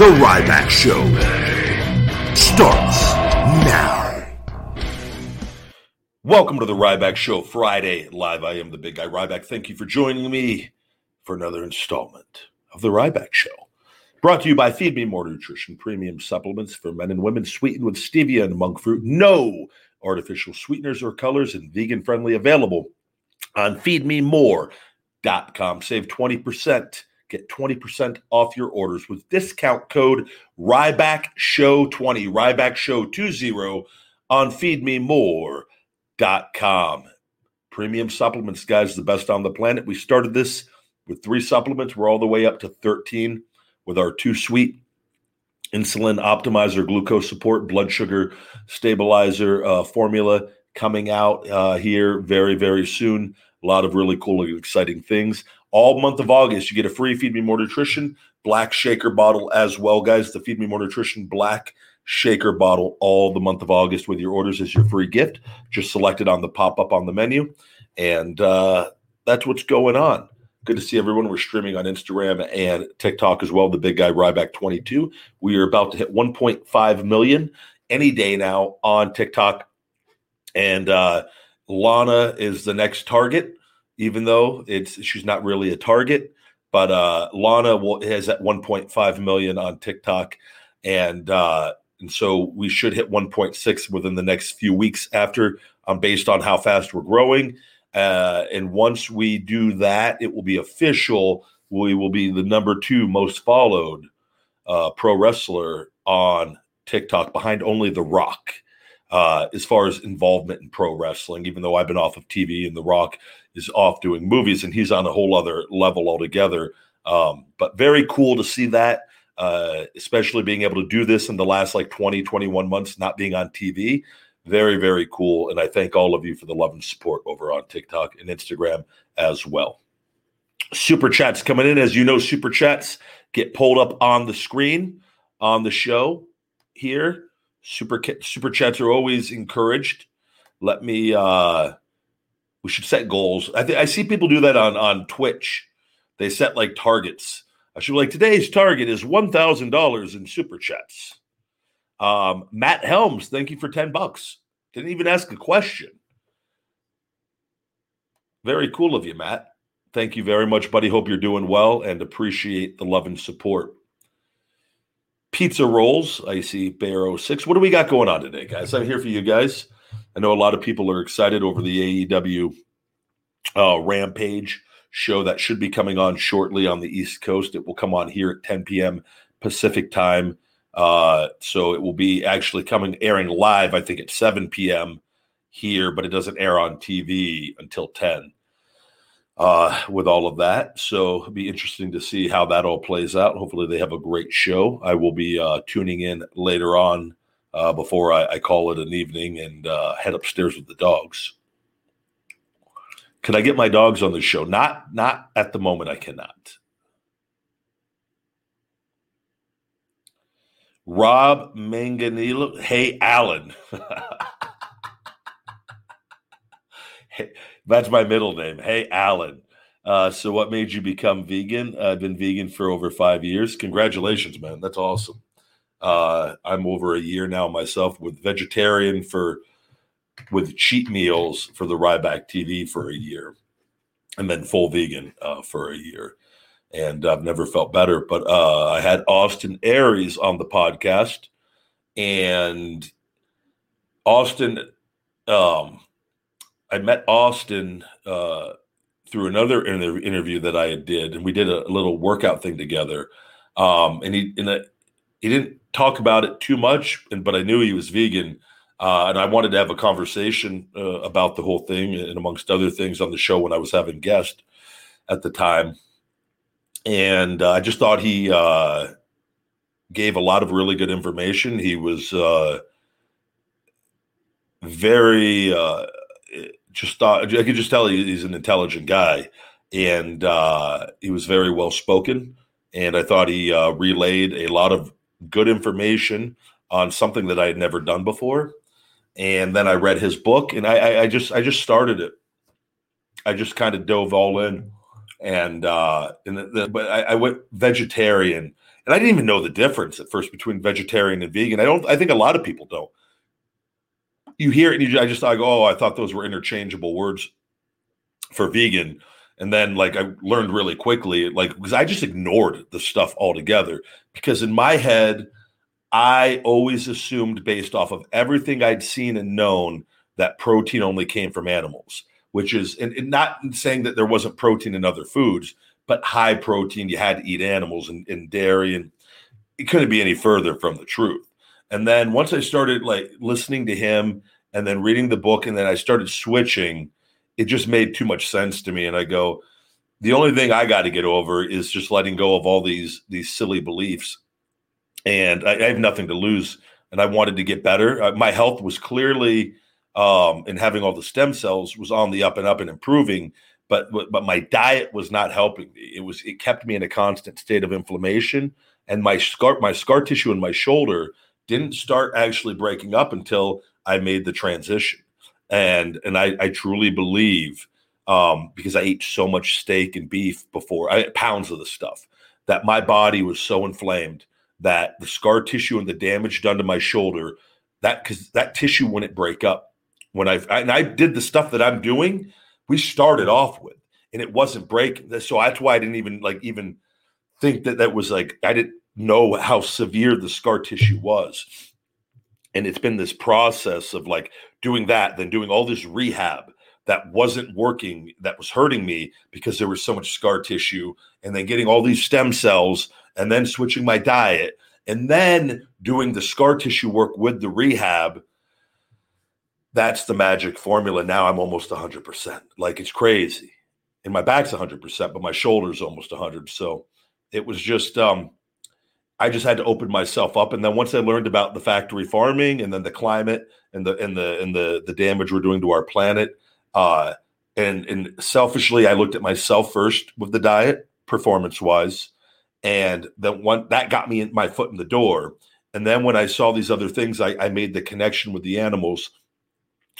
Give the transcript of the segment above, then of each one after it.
The Ryback Show starts now. Welcome to the Ryback Show Friday live. I am the big guy Ryback. Thank you for joining me for another installment of the Ryback Show. Brought to you by Feed Me More Nutrition, premium supplements for men and women, sweetened with stevia and monk fruit. No artificial sweeteners or colors, and vegan friendly. Available on feedmemore.com. Save 20%. Get 20% off your orders with discount code Ryback Show 20, Ryback Show 20 on feedmemore.com. Premium supplements, guys, the best on the planet. We started this with three supplements. We're all the way up to 13 with our two sweet insulin optimizer, glucose support, blood sugar stabilizer uh, formula coming out uh, here very, very soon. A lot of really cool and exciting things. All month of August, you get a free Feed Me More Nutrition black shaker bottle as well, guys. The Feed Me More Nutrition black shaker bottle all the month of August with your orders as your free gift. Just select it on the pop up on the menu. And uh, that's what's going on. Good to see everyone. We're streaming on Instagram and TikTok as well. The big guy Ryback 22. We are about to hit 1.5 million any day now on TikTok. And uh, Lana is the next target, even though it's she's not really a target. But uh, Lana will, has at 1.5 million on TikTok, and uh, and so we should hit 1.6 within the next few weeks after, um, based on how fast we're growing. Uh, and once we do that, it will be official. We will be the number two most followed uh, pro wrestler on TikTok, behind only The Rock, uh, as far as involvement in pro wrestling. Even though I've been off of TV and The Rock is off doing movies, and he's on a whole other level altogether. Um, but very cool to see that, uh, especially being able to do this in the last like 20, 21 months, not being on TV. Very, very cool. And I thank all of you for the love and support over on TikTok and Instagram as well. Super chats coming in. As you know, super chats get pulled up on the screen on the show here. Super super chats are always encouraged. Let me uh we should set goals. I think I see people do that on on Twitch. They set like targets. I should be like today's target is one thousand dollars in super chats. Um, Matt Helms, thank you for 10 bucks. Didn't even ask a question. Very cool of you, Matt. Thank you very much, buddy. Hope you're doing well and appreciate the love and support. Pizza rolls. I see Bear 06. What do we got going on today, guys? I'm here for you guys. I know a lot of people are excited over the AEW uh, Rampage show that should be coming on shortly on the East Coast. It will come on here at 10 p.m. Pacific time. Uh, so it will be actually coming airing live, I think, at 7 p.m. here, but it doesn't air on TV until 10 uh, with all of that. So it'll be interesting to see how that all plays out. Hopefully, they have a great show. I will be uh, tuning in later on uh, before I, I, call it an evening and uh, head upstairs with the dogs. Can I get my dogs on the show? Not, not at the moment. I cannot. Rob Manganilo. Hey, Alan. hey, that's my middle name. Hey, Alan. Uh, so, what made you become vegan? I've been vegan for over five years. Congratulations, man. That's awesome. Uh, I'm over a year now myself with vegetarian for with cheat meals for the Ryback TV for a year, and then full vegan uh, for a year and I've never felt better. But uh, I had Austin Aries on the podcast, and Austin, um, I met Austin uh, through another inter- interview that I had did, and we did a, a little workout thing together. Um, and he he didn't talk about it too much, and but I knew he was vegan, uh, and I wanted to have a conversation uh, about the whole thing, and amongst other things on the show when I was having guests at the time. And uh, I just thought he uh, gave a lot of really good information. He was uh, very just thought I could just tell he's an intelligent guy, and uh, he was very well spoken. And I thought he uh, relayed a lot of good information on something that I had never done before. And then I read his book, and I, I, I just I just started it. I just kind of dove all in, and uh, and the, the, but I, I went vegetarian, and I didn't even know the difference at first between vegetarian and vegan. I don't. I think a lot of people don't you hear it and you, I just I go, oh, I thought those were interchangeable words for vegan. And then like I learned really quickly, like because I just ignored the stuff altogether. Because in my head, I always assumed based off of everything I'd seen and known that protein only came from animals, which is and, and not saying that there wasn't protein in other foods, but high protein, you had to eat animals and, and dairy, and it couldn't be any further from the truth. And then once I started like listening to him and then reading the book, and then I started switching, it just made too much sense to me. And I go, the only thing I got to get over is just letting go of all these these silly beliefs, and I, I have nothing to lose. And I wanted to get better. Uh, my health was clearly, um, and having all the stem cells was on the up and up and improving. But but my diet was not helping me. It was it kept me in a constant state of inflammation, and my scar my scar tissue in my shoulder didn't start actually breaking up until I made the transition. And and I, I truly believe um, because I ate so much steak and beef before, I pounds of the stuff, that my body was so inflamed that the scar tissue and the damage done to my shoulder, that because that tissue wouldn't break up. When I've I, and I did the stuff that I'm doing, we started off with, and it wasn't breaking. So that's why I didn't even like even think that that was like I didn't know how severe the scar tissue was. And it's been this process of like doing that, then doing all this rehab that wasn't working, that was hurting me because there was so much scar tissue, and then getting all these stem cells, and then switching my diet, and then doing the scar tissue work with the rehab. That's the magic formula. Now I'm almost 100%. Like it's crazy. And my back's 100%, but my shoulder's almost 100. So it was just um I just had to open myself up. And then once I learned about the factory farming and then the climate and the and the and the the damage we're doing to our planet, uh, and and selfishly, I looked at myself first with the diet, performance wise, and then one that got me in my foot in the door. And then when I saw these other things, I, I made the connection with the animals,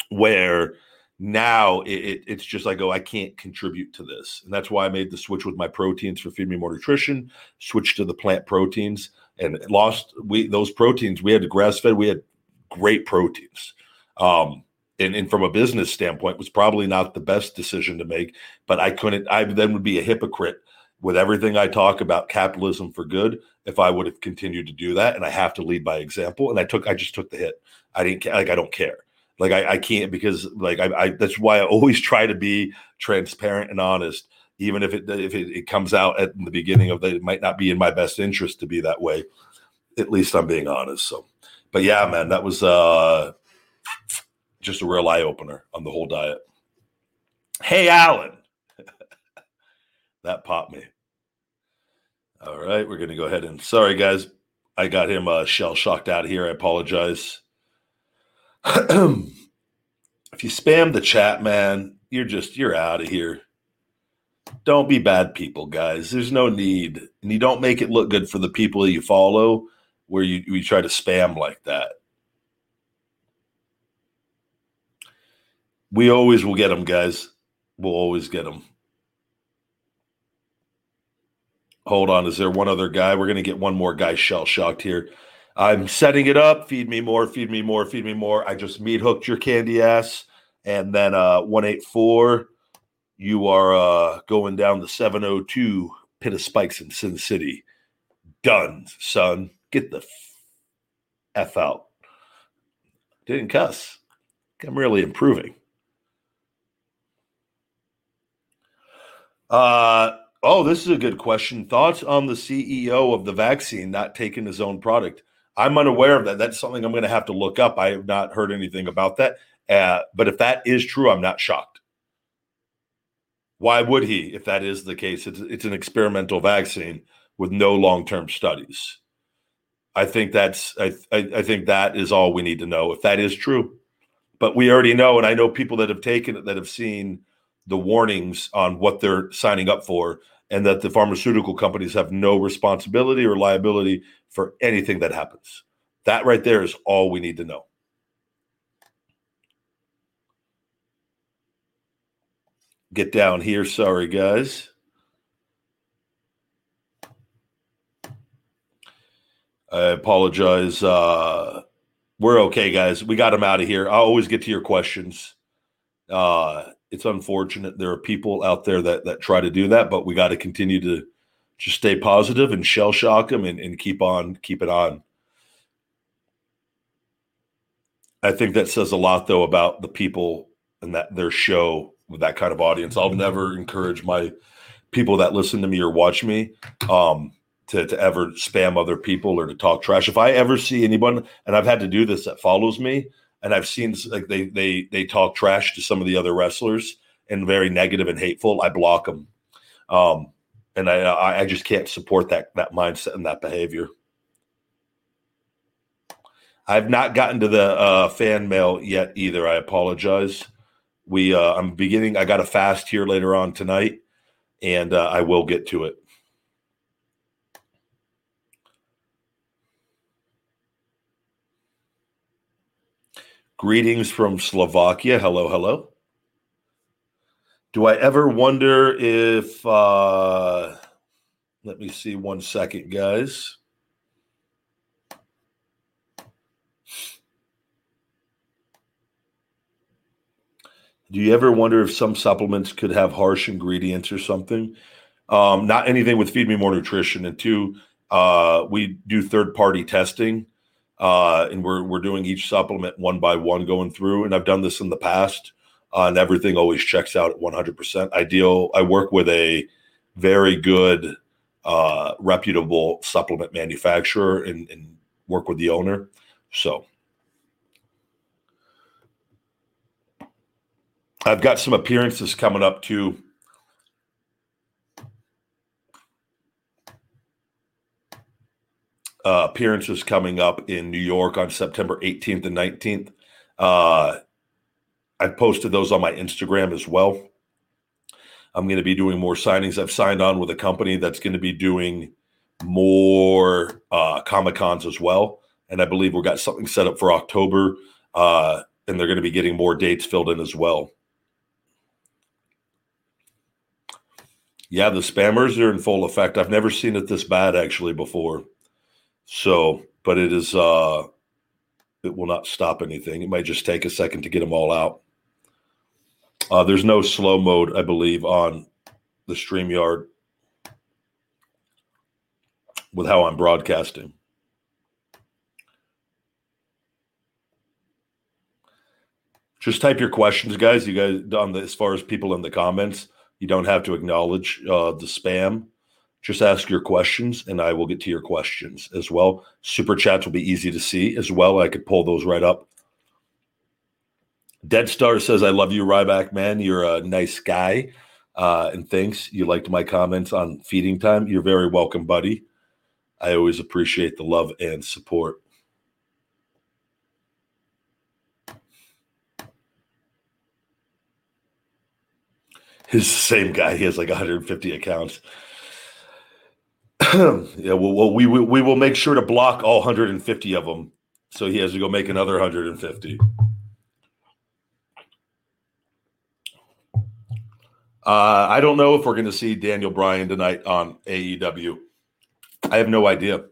where now it, it, it's just like, oh, I can't contribute to this. And that's why I made the switch with my proteins for Feed Me More Nutrition, switched to the plant proteins and lost we those proteins. We had to grass fed, we had great proteins. Um, and, and from a business standpoint, was probably not the best decision to make, but I couldn't, I then would be a hypocrite with everything I talk about capitalism for good if I would have continued to do that. And I have to lead by example. And I took, I just took the hit. I didn't like, I don't care. Like I, I can't because like I, I that's why I always try to be transparent and honest, even if it if it, it comes out at the beginning of that it might not be in my best interest to be that way. At least I'm being honest. So, but yeah, man, that was uh just a real eye opener on the whole diet. Hey, Alan, that popped me. All right, we're gonna go ahead and sorry guys, I got him uh, shell shocked out here. I apologize. if you spam the chat, man, you're just you're out of here. Don't be bad people, guys. There's no need, and you don't make it look good for the people you follow, where you, you try to spam like that. We always will get them, guys. We'll always get them. Hold on. Is there one other guy? We're going to get one more guy shell shocked here. I'm setting it up. Feed me more, feed me more, feed me more. I just meat hooked your candy ass. And then uh 184, you are uh going down the 702 pit of spikes in Sin City. Done, son. Get the F out. Didn't cuss. I'm really improving. Uh, oh, this is a good question. Thoughts on the CEO of the vaccine not taking his own product? I'm unaware of that. That's something I'm going to have to look up. I have not heard anything about that. Uh, but if that is true, I'm not shocked. Why would he, if that is the case? It's, it's an experimental vaccine with no long term studies. I think that's I, I I think that is all we need to know if that is true. But we already know, and I know people that have taken it that have seen the warnings on what they're signing up for, and that the pharmaceutical companies have no responsibility or liability for anything that happens. That right there is all we need to know. Get down here. Sorry, guys. I apologize. Uh, we're okay, guys. We got him out of here. I'll always get to your questions. Uh, it's unfortunate there are people out there that that try to do that, but we got to continue to just stay positive and shell shock them and, and keep on keep it on. I think that says a lot though about the people and that their show with that kind of audience. I'll never encourage my people that listen to me or watch me um, to, to ever spam other people or to talk trash. If I ever see anyone, and I've had to do this that follows me, and I've seen like they they they talk trash to some of the other wrestlers and very negative and hateful, I block them. Um, and I I just can't support that that mindset and that behavior. I've not gotten to the uh, fan mail yet either. I apologize. We uh, I'm beginning. I got a fast here later on tonight, and uh, I will get to it. Greetings from Slovakia. Hello, hello. Do I ever wonder if, uh, let me see one second, guys. Do you ever wonder if some supplements could have harsh ingredients or something? Um, not anything with Feed Me More Nutrition. And two, uh, we do third party testing uh, and we're we're doing each supplement one by one going through. And I've done this in the past, uh, and everything always checks out at 100%. I deal. I work with a very good, uh, reputable supplement manufacturer, and, and work with the owner. So. I've got some appearances coming up too uh, appearances coming up in New York on September 18th and 19th. Uh, I've posted those on my Instagram as well. I'm going to be doing more signings. I've signed on with a company that's going to be doing more uh, Comic Cons as well. And I believe we've got something set up for October. Uh, and they're going to be getting more dates filled in as well. Yeah, the spammers are in full effect. I've never seen it this bad actually before. So, but it is uh it will not stop anything. It might just take a second to get them all out. Uh, there's no slow mode, I believe, on the StreamYard with how I'm broadcasting. Just type your questions, guys. You guys on the as far as people in the comments, you don't have to acknowledge uh, the spam. Just ask your questions and I will get to your questions as well. Super chats will be easy to see as well. I could pull those right up. Dead Star says, I love you, Ryback, man. You're a nice guy. Uh, and thanks. You liked my comments on feeding time. You're very welcome, buddy. I always appreciate the love and support. He's the same guy. He has like 150 accounts. yeah, well, well, we, we we will make sure to block all 150 of them, so he has to go make another 150. Uh, I don't know if we're going to see Daniel Bryan tonight on AEW. I have no idea.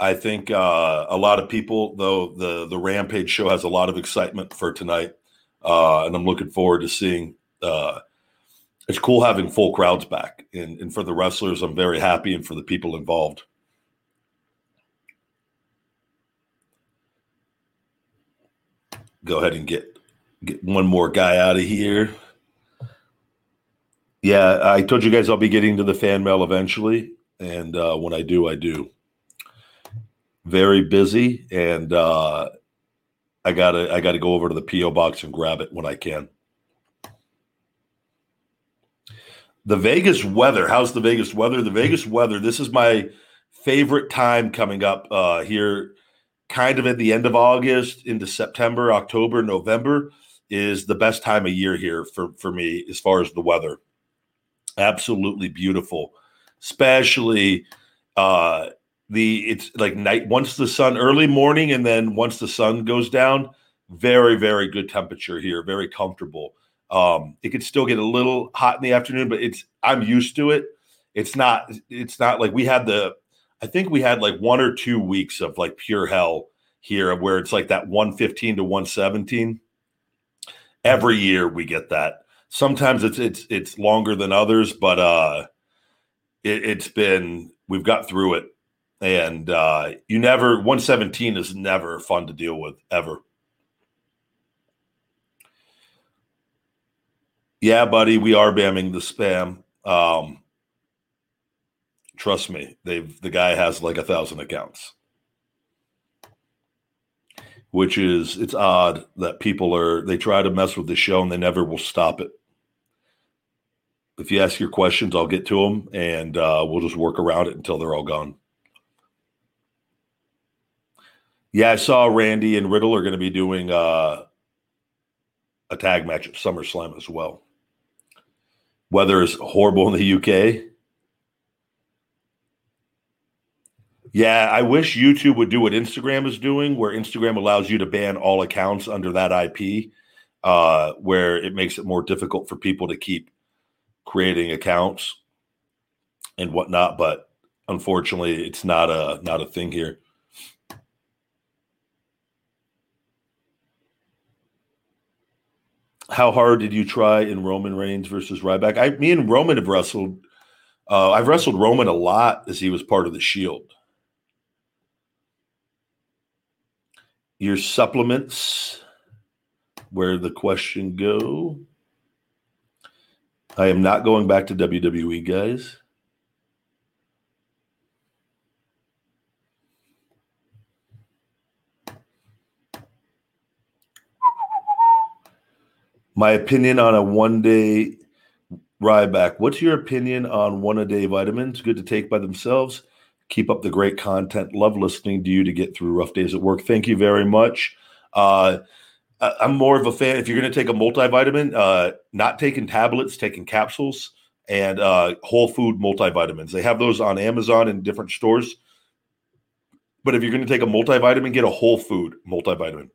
I think uh, a lot of people, though, the the Rampage show has a lot of excitement for tonight, uh, and I'm looking forward to seeing uh, it's cool having full crowds back. And, and for the wrestlers, I'm very happy, and for the people involved. Go ahead and get get one more guy out of here. Yeah, I told you guys I'll be getting to the fan mail eventually, and uh, when I do, I do. Very busy, and uh, I gotta I gotta go over to the PO box and grab it when I can. The Vegas weather. How's the Vegas weather? The Vegas weather. This is my favorite time coming up uh, here, kind of at the end of August into September, October, November is the best time of year here for for me as far as the weather. Absolutely beautiful, especially uh, the it's like night once the sun early morning and then once the sun goes down. Very very good temperature here, very comfortable. Um, it could still get a little hot in the afternoon, but it's I'm used to it. It's not it's not like we had the I think we had like one or two weeks of like pure hell here where it's like that 115 to 117. Every year we get that. Sometimes it's it's it's longer than others, but uh it, it's been we've got through it. And uh you never 117 is never fun to deal with ever. Yeah, buddy, we are bamming the spam. Um, trust me, they've the guy has like a thousand accounts, which is it's odd that people are they try to mess with the show and they never will stop it. If you ask your questions, I'll get to them and uh, we'll just work around it until they're all gone. Yeah, I saw Randy and Riddle are going to be doing uh, a tag match at SummerSlam as well. Weather is horrible in the UK. Yeah, I wish YouTube would do what Instagram is doing, where Instagram allows you to ban all accounts under that IP, uh, where it makes it more difficult for people to keep creating accounts and whatnot. But unfortunately, it's not a not a thing here. How hard did you try in Roman Reigns versus Ryback? I, me and Roman have wrestled. Uh, I've wrestled Roman a lot as he was part of the Shield. Your supplements, where the question go? I am not going back to WWE, guys. My opinion on a one day Ryback. What's your opinion on one a day vitamins? Good to take by themselves. Keep up the great content. Love listening to you to get through rough days at work. Thank you very much. Uh, I'm more of a fan. If you're going to take a multivitamin, uh, not taking tablets, taking capsules, and uh, whole food multivitamins. They have those on Amazon and different stores. But if you're going to take a multivitamin, get a whole food multivitamin.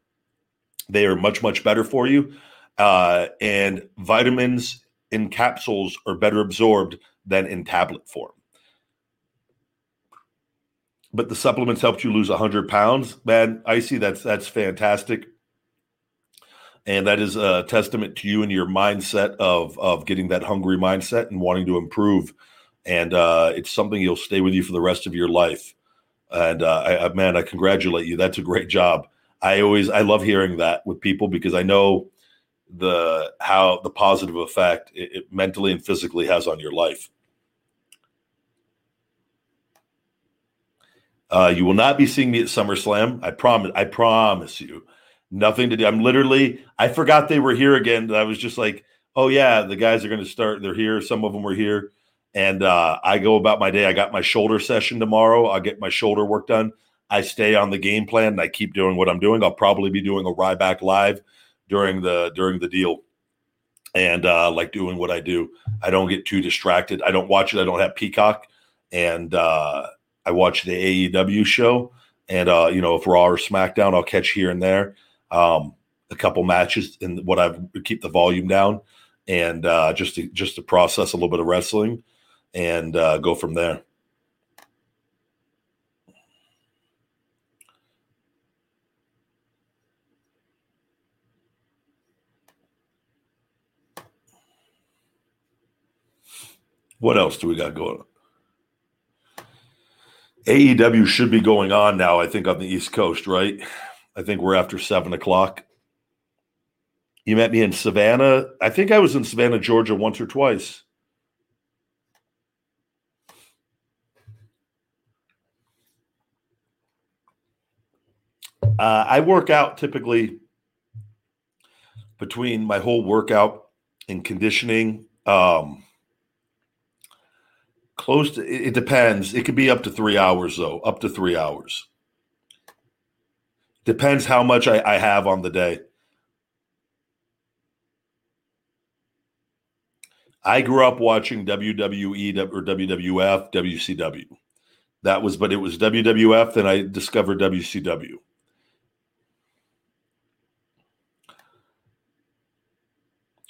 They are much, much better for you. Uh, and vitamins in capsules are better absorbed than in tablet form. But the supplements helped you lose 100 pounds. Man, I see that's that's fantastic. And that is a testament to you and your mindset of of getting that hungry mindset and wanting to improve. And uh, it's something you'll stay with you for the rest of your life. And uh, I, I, man, I congratulate you. That's a great job. I always I love hearing that with people because I know the how the positive effect it, it mentally and physically has on your life. Uh, you will not be seeing me at SummerSlam. I promise. I promise you. Nothing to do. I'm literally. I forgot they were here again. I was just like, oh yeah, the guys are going to start. They're here. Some of them were here, and uh, I go about my day. I got my shoulder session tomorrow. I'll get my shoulder work done. I stay on the game plan and I keep doing what I'm doing. I'll probably be doing a Ryback live during the during the deal and uh, like doing what I do. I don't get too distracted. I don't watch it. I don't have Peacock, and uh, I watch the AEW show. And uh, you know, if Raw or SmackDown, I'll catch here and there um, a couple matches, and what I keep the volume down, and uh, just to just to process a little bit of wrestling, and uh, go from there. What else do we got going on? AEW should be going on now, I think, on the East Coast, right? I think we're after seven o'clock. You met me in Savannah. I think I was in Savannah, Georgia once or twice. Uh, I work out typically between my whole workout and conditioning. Um, close to it, depends. It could be up to three hours though, up to three hours. Depends how much I, I have on the day. I grew up watching WWE or WWF, WCW. That was, but it was WWF. Then I discovered WCW.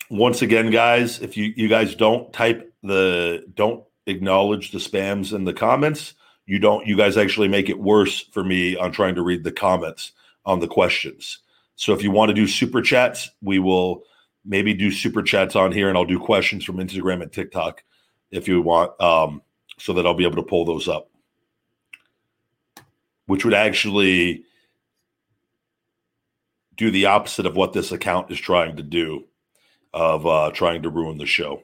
Once again, guys, if you you guys don't type the don't acknowledge the spams in the comments, you don't. You guys actually make it worse for me on trying to read the comments on the questions. So if you want to do super chats, we will maybe do super chats on here, and I'll do questions from Instagram and TikTok if you want, um, so that I'll be able to pull those up, which would actually do the opposite of what this account is trying to do, of uh, trying to ruin the show.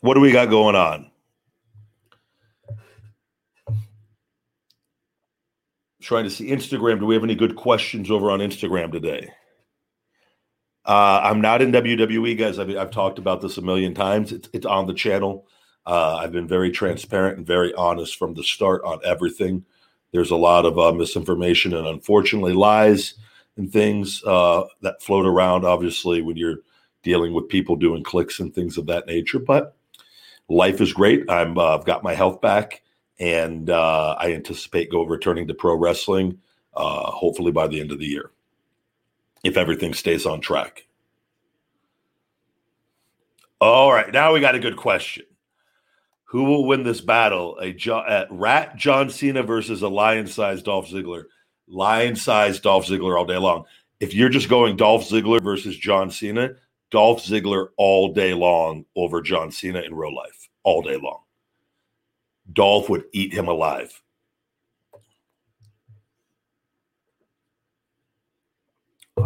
What do we got going on? Trying to see Instagram. Do we have any good questions over on Instagram today? Uh, I'm not in WWE, guys. I've, I've talked about this a million times. It's, it's on the channel. Uh, I've been very transparent and very honest from the start on everything. There's a lot of uh, misinformation and unfortunately lies and things uh, that float around, obviously, when you're dealing with people doing clicks and things of that nature. But life is great. I'm, uh, I've got my health back and uh, I anticipate go returning to pro wrestling uh, hopefully by the end of the year if everything stays on track. All right, now we got a good question. Who will win this battle? A jo- Rat John Cena versus a lion-sized Dolph Ziggler. Lion-sized Dolph Ziggler all day long. If you're just going Dolph Ziggler versus John Cena, Dolph Ziggler all day long over John Cena in real life, all day long. Dolph would eat him alive.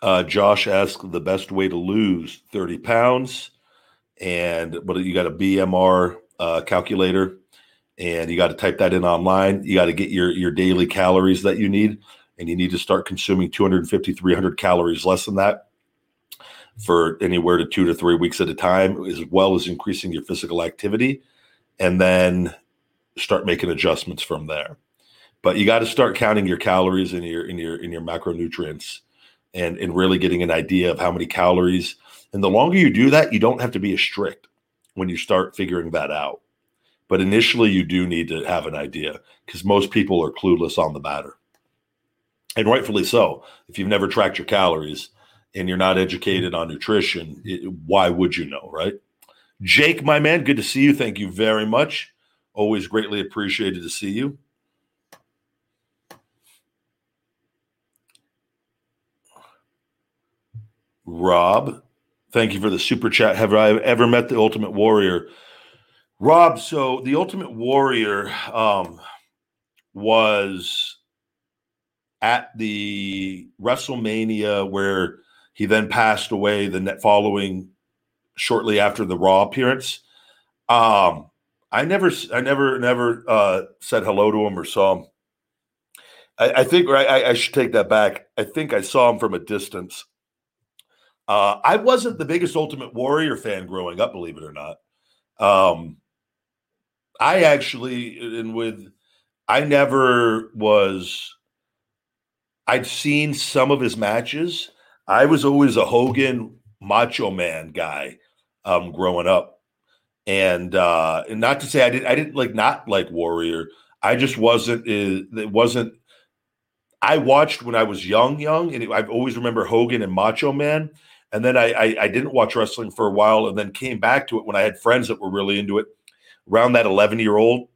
Uh, Josh asked the best way to lose 30 pounds. And but you got a BMR uh, calculator and you got to type that in online. You got to get your your daily calories that you need, and you need to start consuming 250, 300 calories less than that for anywhere to two to three weeks at a time, as well as increasing your physical activity, and then start making adjustments from there. But you got to start counting your calories in your in your in your macronutrients, and and really getting an idea of how many calories. And the longer you do that, you don't have to be as strict when you start figuring that out but initially, you do need to have an idea because most people are clueless on the matter. And rightfully so. If you've never tracked your calories and you're not educated on nutrition, it, why would you know, right? Jake, my man, good to see you. Thank you very much. Always greatly appreciated to see you. Rob, thank you for the super chat. Have I ever met the Ultimate Warrior? Rob, so the Ultimate Warrior um, was at the WrestleMania where he then passed away the following shortly after the Raw appearance. Um, I never, I never, never uh, said hello to him or saw him. I, I think I, I, should take that back. I think I saw him from a distance. Uh, I wasn't the biggest Ultimate Warrior fan growing up, believe it or not. Um, I actually, and with, I never was, I'd seen some of his matches. I was always a Hogan Macho Man guy um, growing up. And, uh, and not to say I didn't, I didn't like not like Warrior. I just wasn't, uh, it wasn't, I watched when I was young, young, and I always remember Hogan and Macho Man. And then I, I, I didn't watch wrestling for a while, and then came back to it when I had friends that were really into it around that 11 year old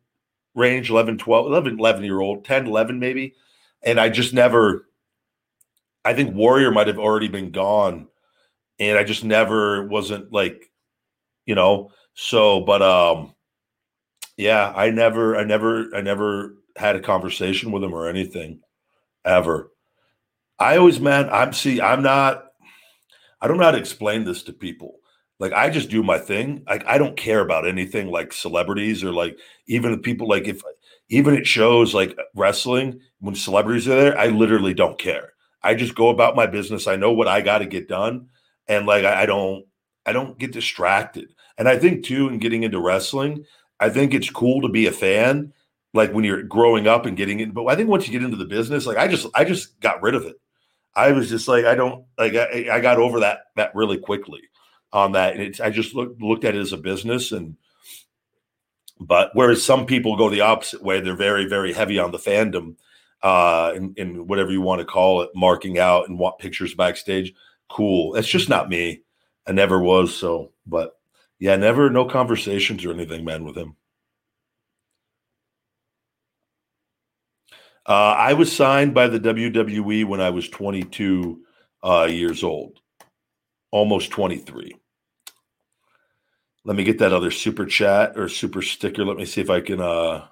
range 11 12 11 11 year old 10 11 maybe and i just never i think warrior might have already been gone and i just never wasn't like you know so but um yeah i never i never i never had a conversation with him or anything ever. I always, man, I'm see, I'm not, I don't know how to explain this to people. Like I just do my thing. Like I don't care about anything like celebrities or like even people like if even it shows like wrestling when celebrities are there, I literally don't care. I just go about my business. I know what I got to get done, and like I, I don't, I don't get distracted. And I think too, in getting into wrestling, I think it's cool to be a fan, like when you're growing up and getting in. But I think once you get into the business, like I just, I just got rid of it. I was just like, I don't like, I, I got over that that really quickly on that. And I just looked looked at it as a business and. But whereas some people go the opposite way, they're very, very heavy on the fandom uh, and, and whatever you want to call it, marking out and want pictures backstage. Cool. That's just not me. I never was. So, but yeah, never, no conversations or anything, man, with him. Uh, I was signed by the WWE when I was 22 uh, years old, almost 23. Let me get that other super chat or super sticker. Let me see if I can. Uh, I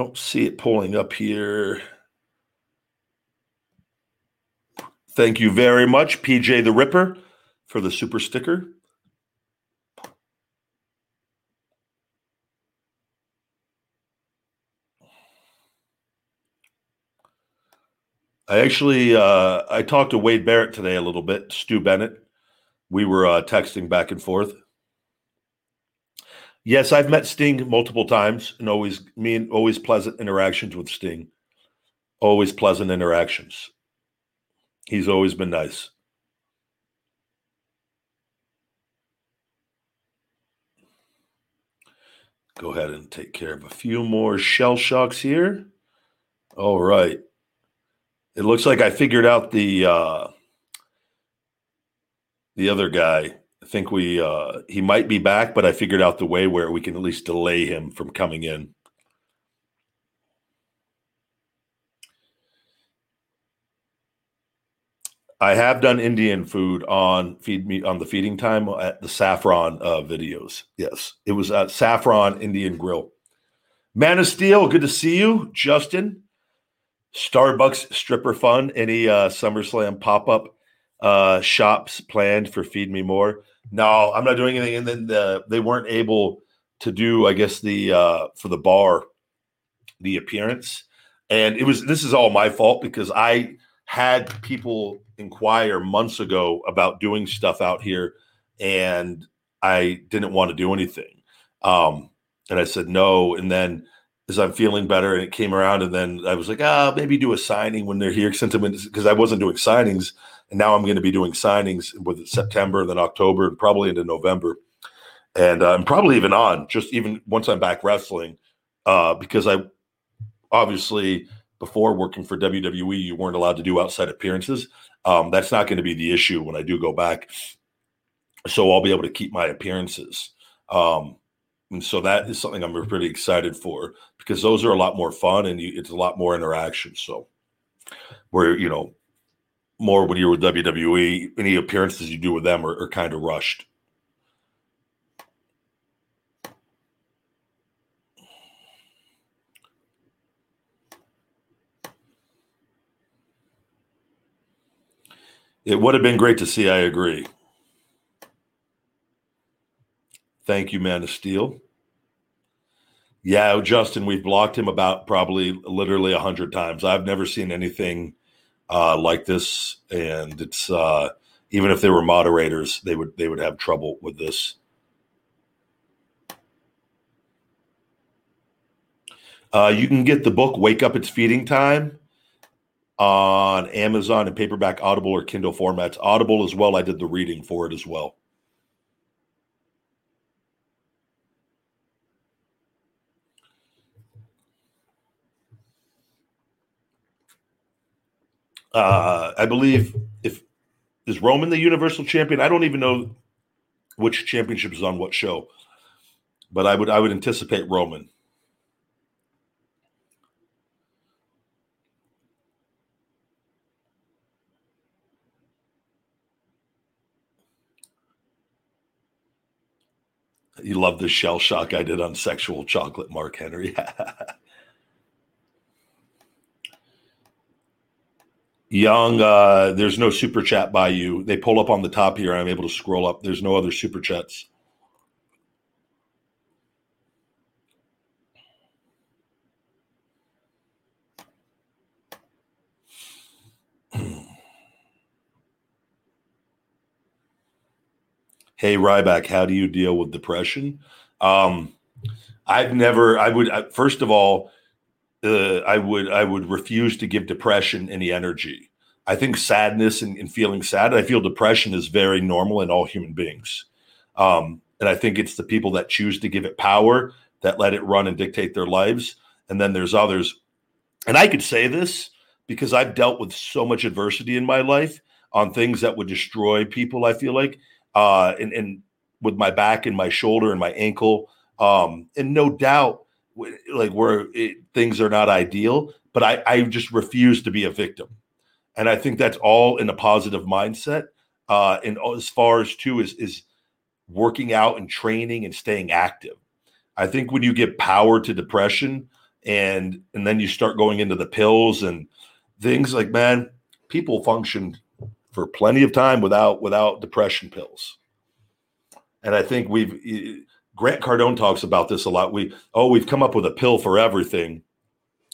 don't see it pulling up here. Thank you very much, PJ the Ripper, for the super sticker. I actually uh, I talked to Wade Barrett today a little bit, Stu Bennett. We were uh, texting back and forth. Yes, I've met Sting multiple times, and always mean always pleasant interactions with Sting. Always pleasant interactions. He's always been nice. Go ahead and take care of a few more shell shocks here. All right. It looks like I figured out the uh, the other guy. I think we uh, he might be back, but I figured out the way where we can at least delay him from coming in. I have done Indian food on feed me on the feeding time at the Saffron uh, videos. Yes, it was at Saffron Indian Grill. Man of Steel, good to see you, Justin. Starbucks stripper fun. Any uh, SummerSlam pop up uh, shops planned for Feed Me More? No, I'm not doing anything. And then the, they weren't able to do, I guess, the uh, for the bar, the appearance. And it was this is all my fault because I had people inquire months ago about doing stuff out here, and I didn't want to do anything. Um, and I said no. And then as I'm feeling better, and it came around, and then I was like, ah, maybe do a signing when they're here, sentiment because I wasn't doing signings, and now I'm going to be doing signings with September, and then October, and probably into November, and uh, I'm probably even on just even once I'm back wrestling, uh, because I obviously before working for WWE, you weren't allowed to do outside appearances. Um, that's not going to be the issue when I do go back. So I'll be able to keep my appearances. Um, and so that is something I'm pretty excited for because those are a lot more fun and you, it's a lot more interaction. So where, you know, more when you're with WWE, any appearances you do with them are, are kind of rushed. It would have been great to see. I agree. Thank you, Man of Steel. Yeah, Justin, we've blocked him about probably literally a hundred times. I've never seen anything uh, like this, and it's uh, even if they were moderators, they would they would have trouble with this. Uh, you can get the book "Wake Up, It's Feeding Time" on Amazon and paperback, Audible, or Kindle formats. Audible as well. I did the reading for it as well. Uh, I believe if is Roman the Universal Champion. I don't even know which championship is on what show, but I would I would anticipate Roman. You love the shell shock I did on sexual chocolate, Mark Henry. Young, uh, there's no super chat by you. They pull up on the top here. I'm able to scroll up. There's no other super chats. hey Ryback, how do you deal with depression? Um, I've never. I would I, first of all, uh, I would I would refuse to give depression any energy. I think sadness and, and, feeling sad. I feel depression is very normal in all human beings, um, and I think it's the people that choose to give it power that let it run and dictate their lives. And then there's others, and I could say this because I've dealt with so much adversity in my life on things that would destroy people. I feel like uh, and, and with my back and my shoulder and my ankle. Um, and no doubt, like where it, things are not ideal, but I, I just refuse to be a victim. And I think that's all in a positive mindset. Uh, and as far as too is is working out and training and staying active. I think when you give power to depression and and then you start going into the pills and things like man, people function for plenty of time without without depression pills. And I think we've Grant Cardone talks about this a lot. We oh we've come up with a pill for everything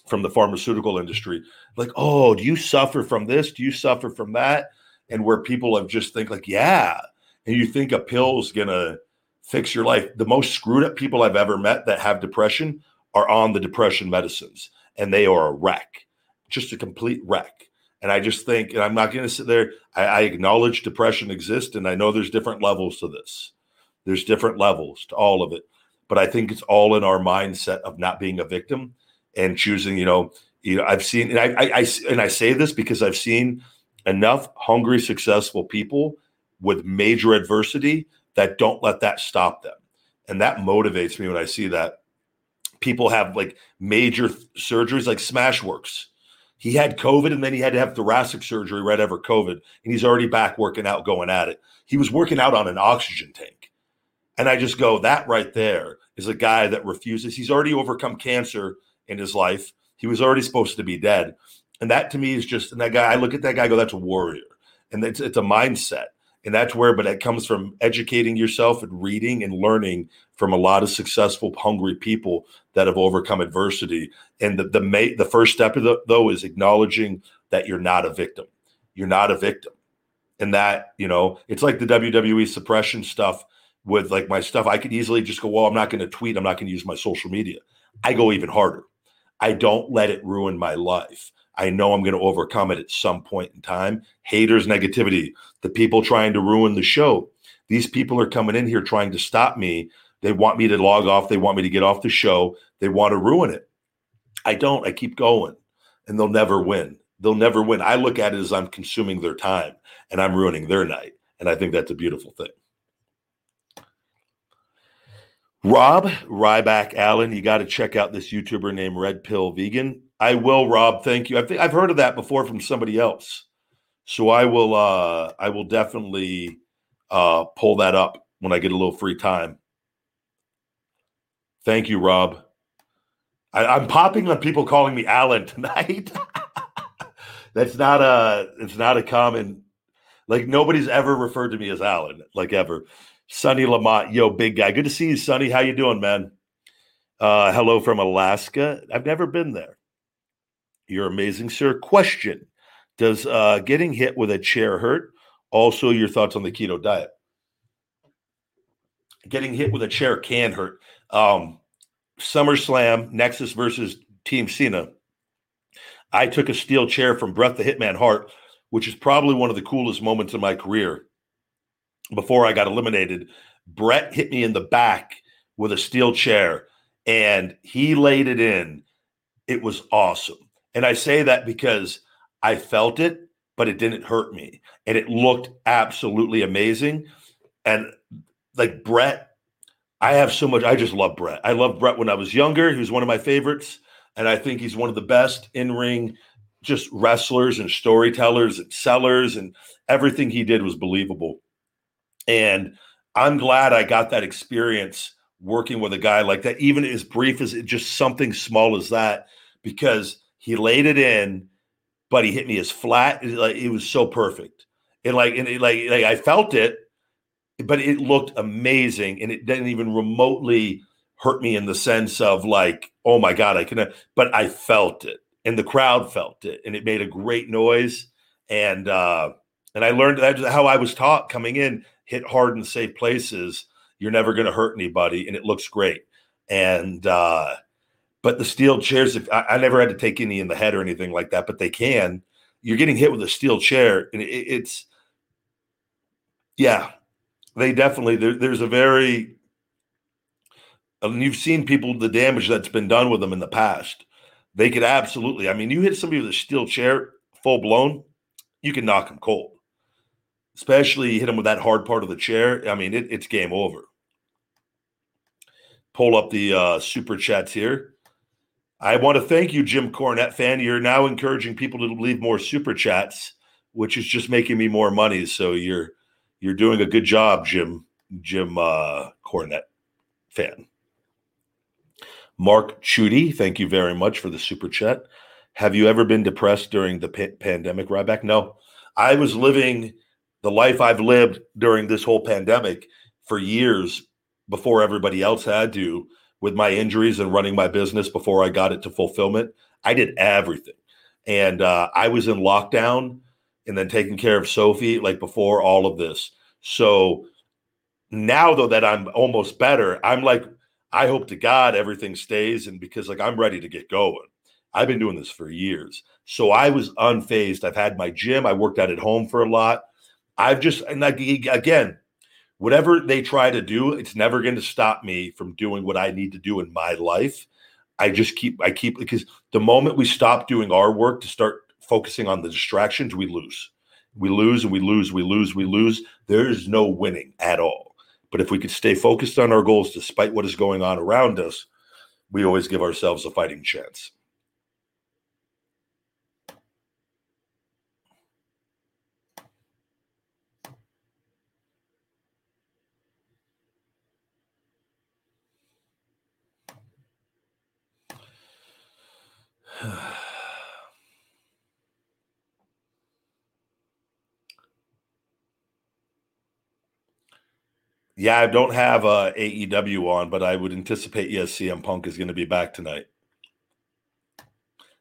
from the pharmaceutical industry. Like oh, do you suffer from this? Do you suffer from that? And where people have just think like yeah, and you think a pill's gonna fix your life. The most screwed up people I've ever met that have depression are on the depression medicines, and they are a wreck, just a complete wreck. And I just think, and I'm not going to sit there, I, I, acknowledge depression exists, and I know there's different levels to this. There's different levels to all of it. But I think it's all in our mindset of not being a victim and choosing, you know, you know, I've seen, and I, I, I and I say this because I've seen enough hungry, successful people with major adversity that don't let that stop them. And that motivates me when I see that people have like major surgeries like Smashworks he had COVID and then he had to have thoracic surgery right after COVID. And he's already back working out, going at it. He was working out on an oxygen tank. And I just go, that right there is a guy that refuses. He's already overcome cancer in his life. He was already supposed to be dead. And that to me is just, and that guy, I look at that guy, I go, that's a warrior. And it's, it's a mindset. And that's where, but it comes from educating yourself and reading and learning from a lot of successful, hungry people that have overcome adversity. And the the, ma- the first step the, though is acknowledging that you're not a victim. You're not a victim, and that you know it's like the WWE suppression stuff with like my stuff. I could easily just go, well, I'm not going to tweet. I'm not going to use my social media. I go even harder. I don't let it ruin my life. I know I'm going to overcome it at some point in time. Haters, negativity, the people trying to ruin the show. These people are coming in here trying to stop me they want me to log off. They want me to get off the show. They want to ruin it. I don't. I keep going, and they'll never win. They'll never win. I look at it as I'm consuming their time and I'm ruining their night. And I think that's a beautiful thing. Rob Ryback Allen, you got to check out this YouTuber named Red Pill Vegan. I will, Rob. Thank you. I think I've heard of that before from somebody else, so I will. uh I will definitely uh pull that up when I get a little free time. Thank you, Rob. I, am popping on people calling me Alan tonight. That's not a. It's not a common. Like nobody's ever referred to me as Alan, like ever. Sonny Lamont, yo, big guy. Good to see you, Sonny. How you doing, man? Uh, hello from Alaska. I've never been there. You're amazing, sir. Question: Does uh, getting hit with a chair hurt? Also, your thoughts on the keto diet? Getting hit with a chair can hurt. Um, SummerSlam, Nexus versus Team Cena. I took a steel chair from Bret the Hitman Hart, which is probably one of the coolest moments in my career. Before I got eliminated, Bret hit me in the back with a steel chair and he laid it in. It was awesome. And I say that because I felt it, but it didn't hurt me. And it looked absolutely amazing. And like Bret, I have so much. I just love Bret. I love Bret when I was younger. He was one of my favorites, and I think he's one of the best in ring, just wrestlers and storytellers and sellers, and everything he did was believable. And I'm glad I got that experience working with a guy like that, even as brief as it, just something small as that, because he laid it in, but he hit me as flat. It, like it was so perfect, and like and it, like like I felt it, but it looked amazing, and it didn't even remotely hurt me in the sense of like, oh my god, I can. But I felt it, and the crowd felt it, and it made a great noise, and uh and I learned that's how I was taught coming in: hit hard in safe places. You're never going to hurt anybody, and it looks great. And uh but the steel chairs, if I, I, never had to take any in the head or anything like that, but they can. You're getting hit with a steel chair, and it, it's yeah, they definitely there, there's a very and you've seen people the damage that's been done with them in the past. They could absolutely. I mean, you hit somebody with a steel chair full blown, you can knock them cold. Especially hit him with that hard part of the chair. I mean, it, it's game over. Pull up the uh, super chats here. I want to thank you, Jim Cornette fan. You're now encouraging people to leave more super chats, which is just making me more money. So you're you're doing a good job, Jim Jim uh, Cornette fan. Mark Chudy, thank you very much for the super chat. Have you ever been depressed during the pa- pandemic, Ryback? No, I was living the life I've lived during this whole pandemic for years before everybody else had to with my injuries and running my business before I got it to fulfillment. I did everything. And uh, I was in lockdown and then taking care of Sophie like before all of this. So now, though, that I'm almost better, I'm like, I hope to God everything stays. And because like I'm ready to get going. I've been doing this for years. So I was unfazed. I've had my gym. I worked out at home for a lot. I've just, and like, again, whatever they try to do, it's never going to stop me from doing what I need to do in my life. I just keep, I keep, because the moment we stop doing our work to start focusing on the distractions, we lose. We lose and we lose, we lose, we lose. There's no winning at all. But if we could stay focused on our goals despite what is going on around us, we always give ourselves a fighting chance. Yeah, I don't have uh, AEW on, but I would anticipate yes, CM Punk is going to be back tonight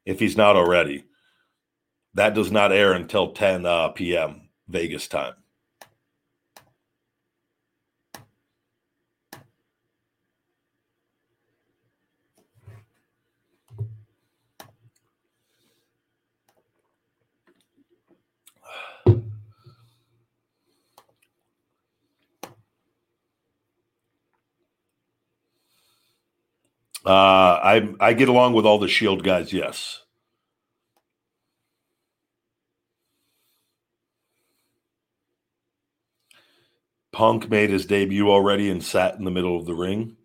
if he's not already. That does not air until 10 uh, p.m. Vegas time. Uh, I I get along with all the Shield guys. Yes. Punk made his debut already and sat in the middle of the ring.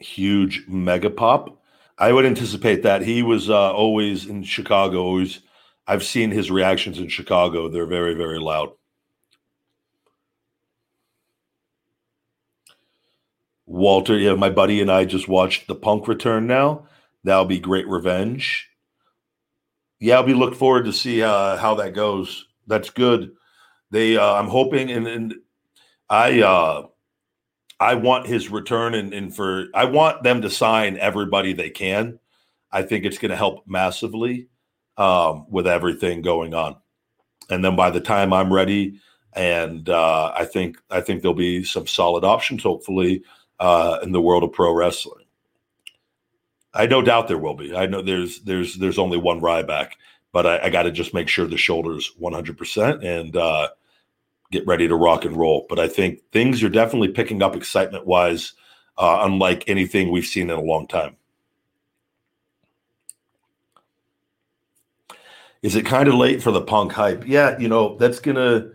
Huge mega pop. I would anticipate that he was uh, always in Chicago. Always, I've seen his reactions in Chicago. They're very, very loud. Walter, yeah, my buddy and I just watched the Punk return now. That'll be great revenge. Yeah, I'll be look forward to see uh, how that goes. That's good. They, uh, I'm hoping, and, and I, uh, I want his return, and, and for I want them to sign everybody they can. I think it's going to help massively um, with everything going on. And then by the time I'm ready, and uh, I think I think there'll be some solid options. Hopefully, uh, in the world of pro wrestling. I no doubt there will be. I know there's there's there's only one Ryback, but I, I got to just make sure the shoulders 100 percent and uh, get ready to rock and roll. But I think things are definitely picking up excitement wise, uh, unlike anything we've seen in a long time. Is it kind of late for the punk hype? Yeah, you know that's gonna.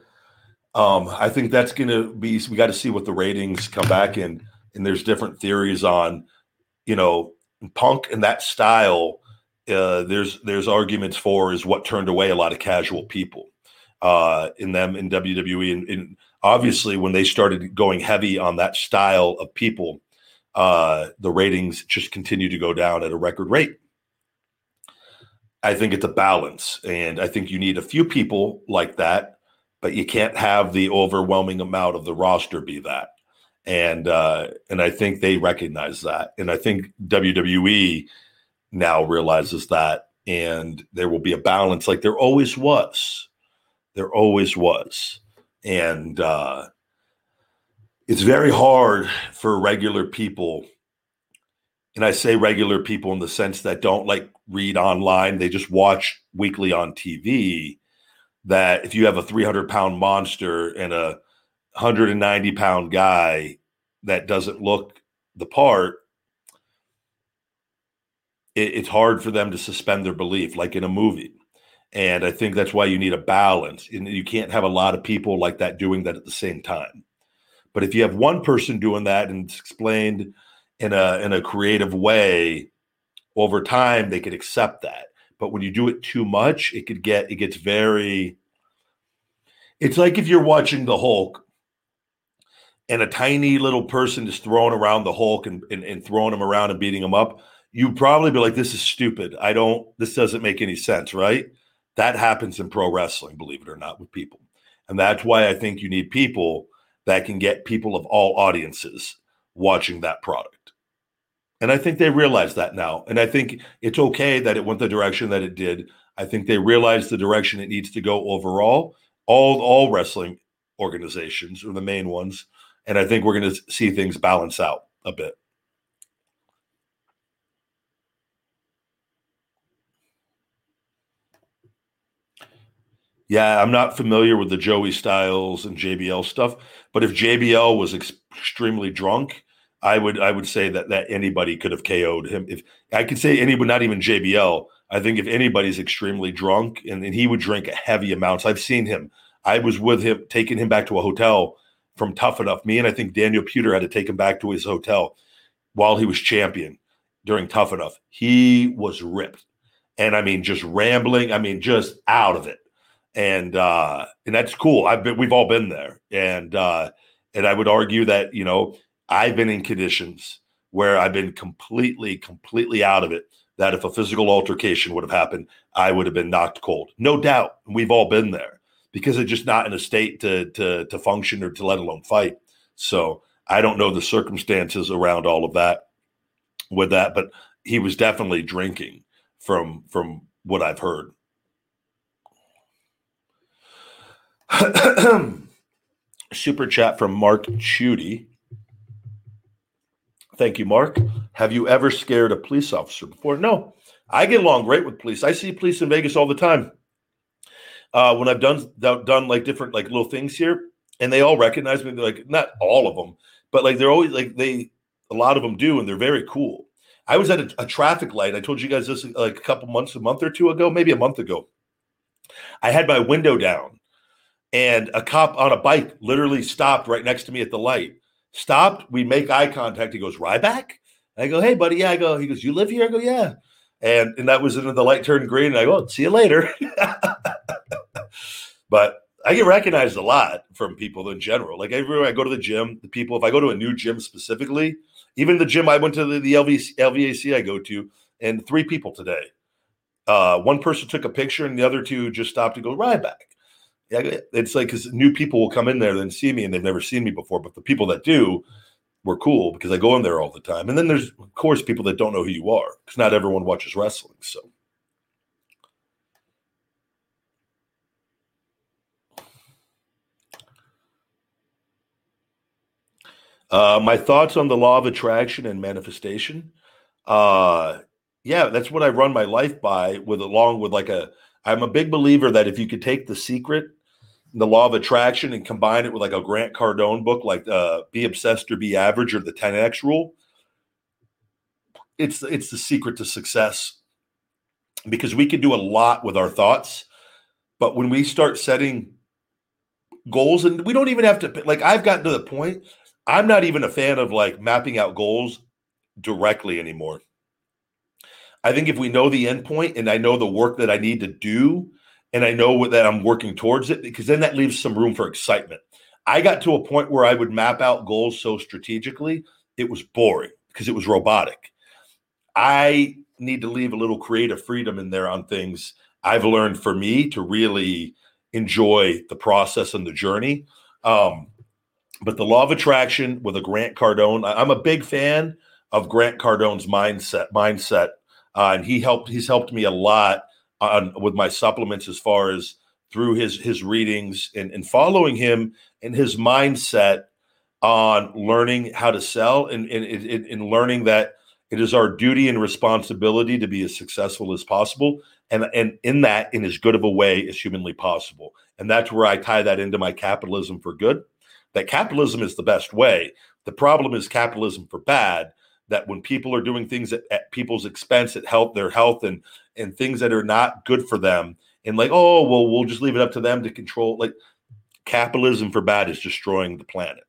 Um, I think that's gonna be. We got to see what the ratings come back and and there's different theories on, you know, punk and that style. Uh, there's there's arguments for is what turned away a lot of casual people. uh, in them in WWE. And, and obviously, when they started going heavy on that style of people, uh, the ratings just continue to go down at a record rate. I think it's a balance, and I think you need a few people like that, but you can't have the overwhelming amount of the roster be that. And uh, and I think they recognize that, and I think WWE now realizes that, and there will be a balance, like there always was. There always was, and uh, it's very hard for regular people and I say regular people in the sense that don't like read online, they just watch weekly on TV. That if you have a 300 pound monster and a 190 pound guy that doesn't look the part, it, it's hard for them to suspend their belief, like in a movie. And I think that's why you need a balance. You can't have a lot of people like that doing that at the same time. But if you have one person doing that and it's explained, in a in a creative way over time they could accept that but when you do it too much it could get it gets very it's like if you're watching the hulk and a tiny little person is throwing around the hulk and, and, and throwing him around and beating him up you'd probably be like this is stupid i don't this doesn't make any sense right that happens in pro wrestling believe it or not with people and that's why i think you need people that can get people of all audiences watching that product and I think they realize that now. And I think it's okay that it went the direction that it did. I think they realize the direction it needs to go overall. All all wrestling organizations or the main ones. And I think we're going to see things balance out a bit. Yeah, I'm not familiar with the Joey Styles and JBL stuff, but if JBL was ex- extremely drunk, I would I would say that that anybody could have KO'd him. If I could say anyone, not even JBL. I think if anybody's extremely drunk and, and he would drink heavy amounts, I've seen him. I was with him, taking him back to a hotel from Tough Enough. Me and I think Daniel Puder had to take him back to his hotel while he was champion during Tough Enough. He was ripped, and I mean, just rambling. I mean, just out of it, and uh, and that's cool. I've been, we've all been there, and uh, and I would argue that you know I've been in conditions where I've been completely, completely out of it. That if a physical altercation would have happened, I would have been knocked cold. No doubt. We've all been there because it's just not in a state to to to function or to let alone fight. So I don't know the circumstances around all of that with that, but he was definitely drinking from from what I've heard. Super chat from Mark Chudy. Thank you, Mark. Have you ever scared a police officer before? No. I get along great with police. I see police in Vegas all the time. Uh, when I've done done like different like little things here, and they all recognize me. They're like not all of them, but like they're always like they a lot of them do, and they're very cool. I was at a, a traffic light. I told you guys this like a couple months, a month or two ago, maybe a month ago. I had my window down, and a cop on a bike literally stopped right next to me at the light stopped. We make eye contact. He goes, Ryback? I go, hey, buddy. Yeah. I go, he goes, you live here? I go, yeah. And and that was into the light turned green. And I go, see you later. but I get recognized a lot from people in general. Like everywhere I go to the gym, the people, if I go to a new gym specifically, even the gym I went to the, the LVC, LVAC I go to, and three people today. Uh, one person took a picture and the other two just stopped to go Ryback yeah, it's like because new people will come in there and see me and they've never seen me before, but the people that do were cool because I go in there all the time. And then there's of course people that don't know who you are because not everyone watches wrestling. So. Uh, my thoughts on the law of attraction and manifestation. Uh, yeah, that's what I run my life by. With along with like a, I'm a big believer that if you could take the secret the law of attraction and combine it with like a Grant Cardone book, like uh, "Be Obsessed or Be Average" or the 10x Rule. It's it's the secret to success because we can do a lot with our thoughts, but when we start setting goals, and we don't even have to like I've gotten to the point. I'm not even a fan of like mapping out goals directly anymore. I think if we know the endpoint point and I know the work that I need to do and I know that I'm working towards it because then that leaves some room for excitement. I got to a point where I would map out goals so strategically, it was boring because it was robotic. I need to leave a little creative freedom in there on things I've learned for me to really enjoy the process and the journey. Um, but the law of attraction with a Grant Cardone, I'm a big fan of Grant Cardone's mindset. Mindset, uh, and he helped. He's helped me a lot on with my supplements as far as through his his readings and, and following him and his mindset on learning how to sell and, and, and, and learning that it is our duty and responsibility to be as successful as possible and and in that in as good of a way as humanly possible and that's where i tie that into my capitalism for good that capitalism is the best way. The problem is capitalism for bad that when people are doing things at, at people's expense at health their health and and things that are not good for them and like oh well we'll just leave it up to them to control like capitalism for bad is destroying the planet.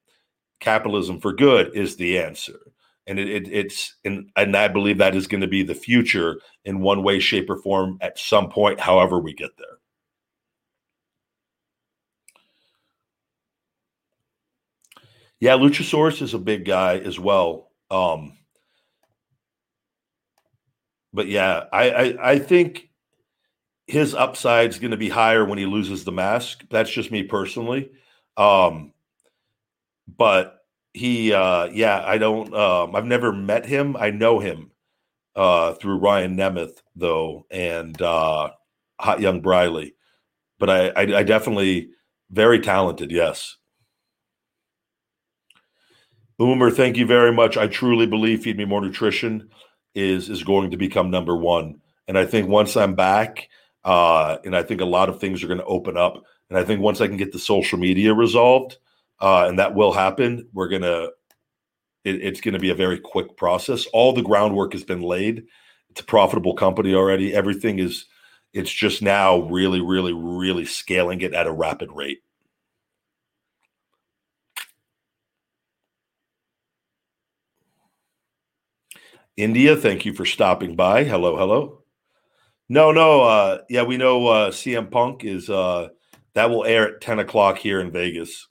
Capitalism for good is the answer. And it, it, it's and, and i believe that is going to be the future in one way shape or form at some point however we get there yeah luchasaurus is a big guy as well um but yeah i i, I think his upside is going to be higher when he loses the mask that's just me personally um but he uh yeah i don't um i've never met him i know him uh through ryan nemeth though and uh hot young briley but i i, I definitely very talented yes Boomer, thank you very much. I truly believe Feed Me More Nutrition is is going to become number one. And I think once I'm back, uh, and I think a lot of things are going to open up. And I think once I can get the social media resolved, uh, and that will happen. We're gonna. It, it's going to be a very quick process. All the groundwork has been laid. It's a profitable company already. Everything is. It's just now really, really, really scaling it at a rapid rate. India, thank you for stopping by. Hello, hello. No, no, uh, yeah, we know uh, CM Punk is uh, that will air at 10 o'clock here in Vegas.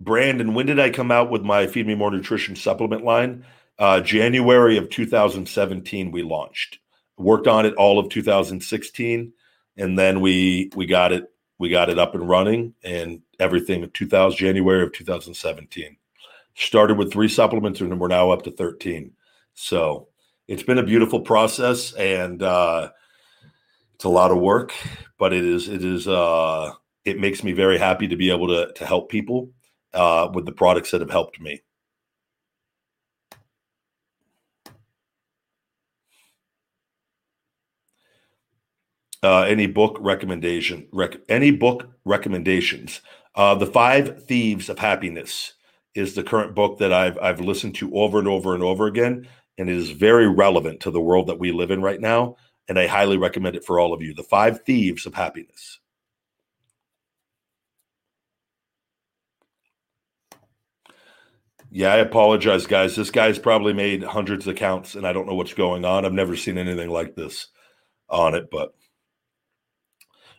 Brandon, when did I come out with my Feed Me More Nutrition supplement line? Uh, January of 2017, we launched. Worked on it all of 2016, and then we we got it we got it up and running, and everything in 2000 January of 2017. Started with three supplements, and we're now up to 13. So it's been a beautiful process, and uh, it's a lot of work, but it is it is uh, it makes me very happy to be able to to help people uh, with the products that have helped me. Uh, any book recommendation? Rec- any book recommendations? Uh, the Five Thieves of Happiness is the current book that I've I've listened to over and over and over again, and it is very relevant to the world that we live in right now. And I highly recommend it for all of you. The Five Thieves of Happiness. Yeah, I apologize, guys. This guy's probably made hundreds of accounts, and I don't know what's going on. I've never seen anything like this on it, but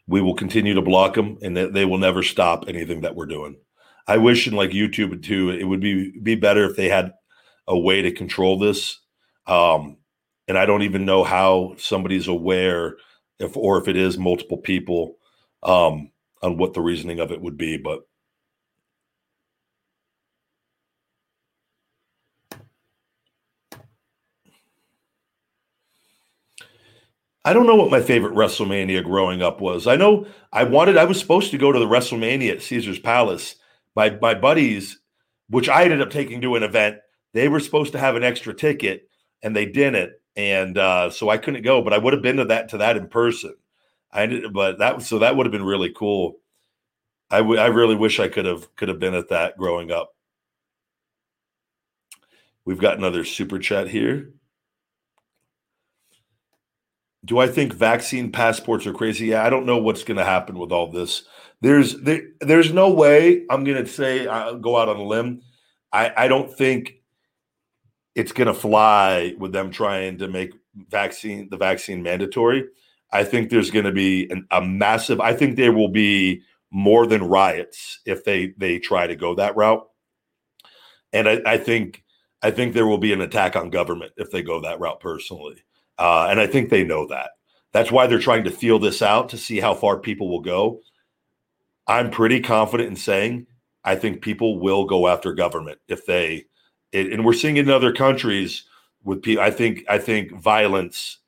we will continue to block them, and they, they will never stop anything that we're doing. I wish, in like YouTube too, it would be be better if they had a way to control this. Um, and I don't even know how somebody's aware if, or if it is multiple people, um, on what the reasoning of it would be, but I don't know what my favorite WrestleMania growing up was. I know I wanted, I was supposed to go to the WrestleMania at Caesar's Palace. My my buddies, which I ended up taking to an event, they were supposed to have an extra ticket and they didn't, and uh, so I couldn't go. But I would have been to that to that in person. I ended, but that so that would have been really cool. I, w- I really wish I could have could have been at that growing up. We've got another super chat here. Do I think vaccine passports are crazy? Yeah, I don't know what's going to happen with all this. There's there, there's no way I'm going to say I'll go out on a limb. I, I don't think it's going to fly with them trying to make vaccine the vaccine mandatory, I think there's going to be an, a massive. I think there will be more than riots if they they try to go that route. And I, I think I think there will be an attack on government if they go that route. Personally, uh, and I think they know that. That's why they're trying to feel this out to see how far people will go. I'm pretty confident in saying I think people will go after government if they, it, and we're seeing it in other countries with people. I think I think violence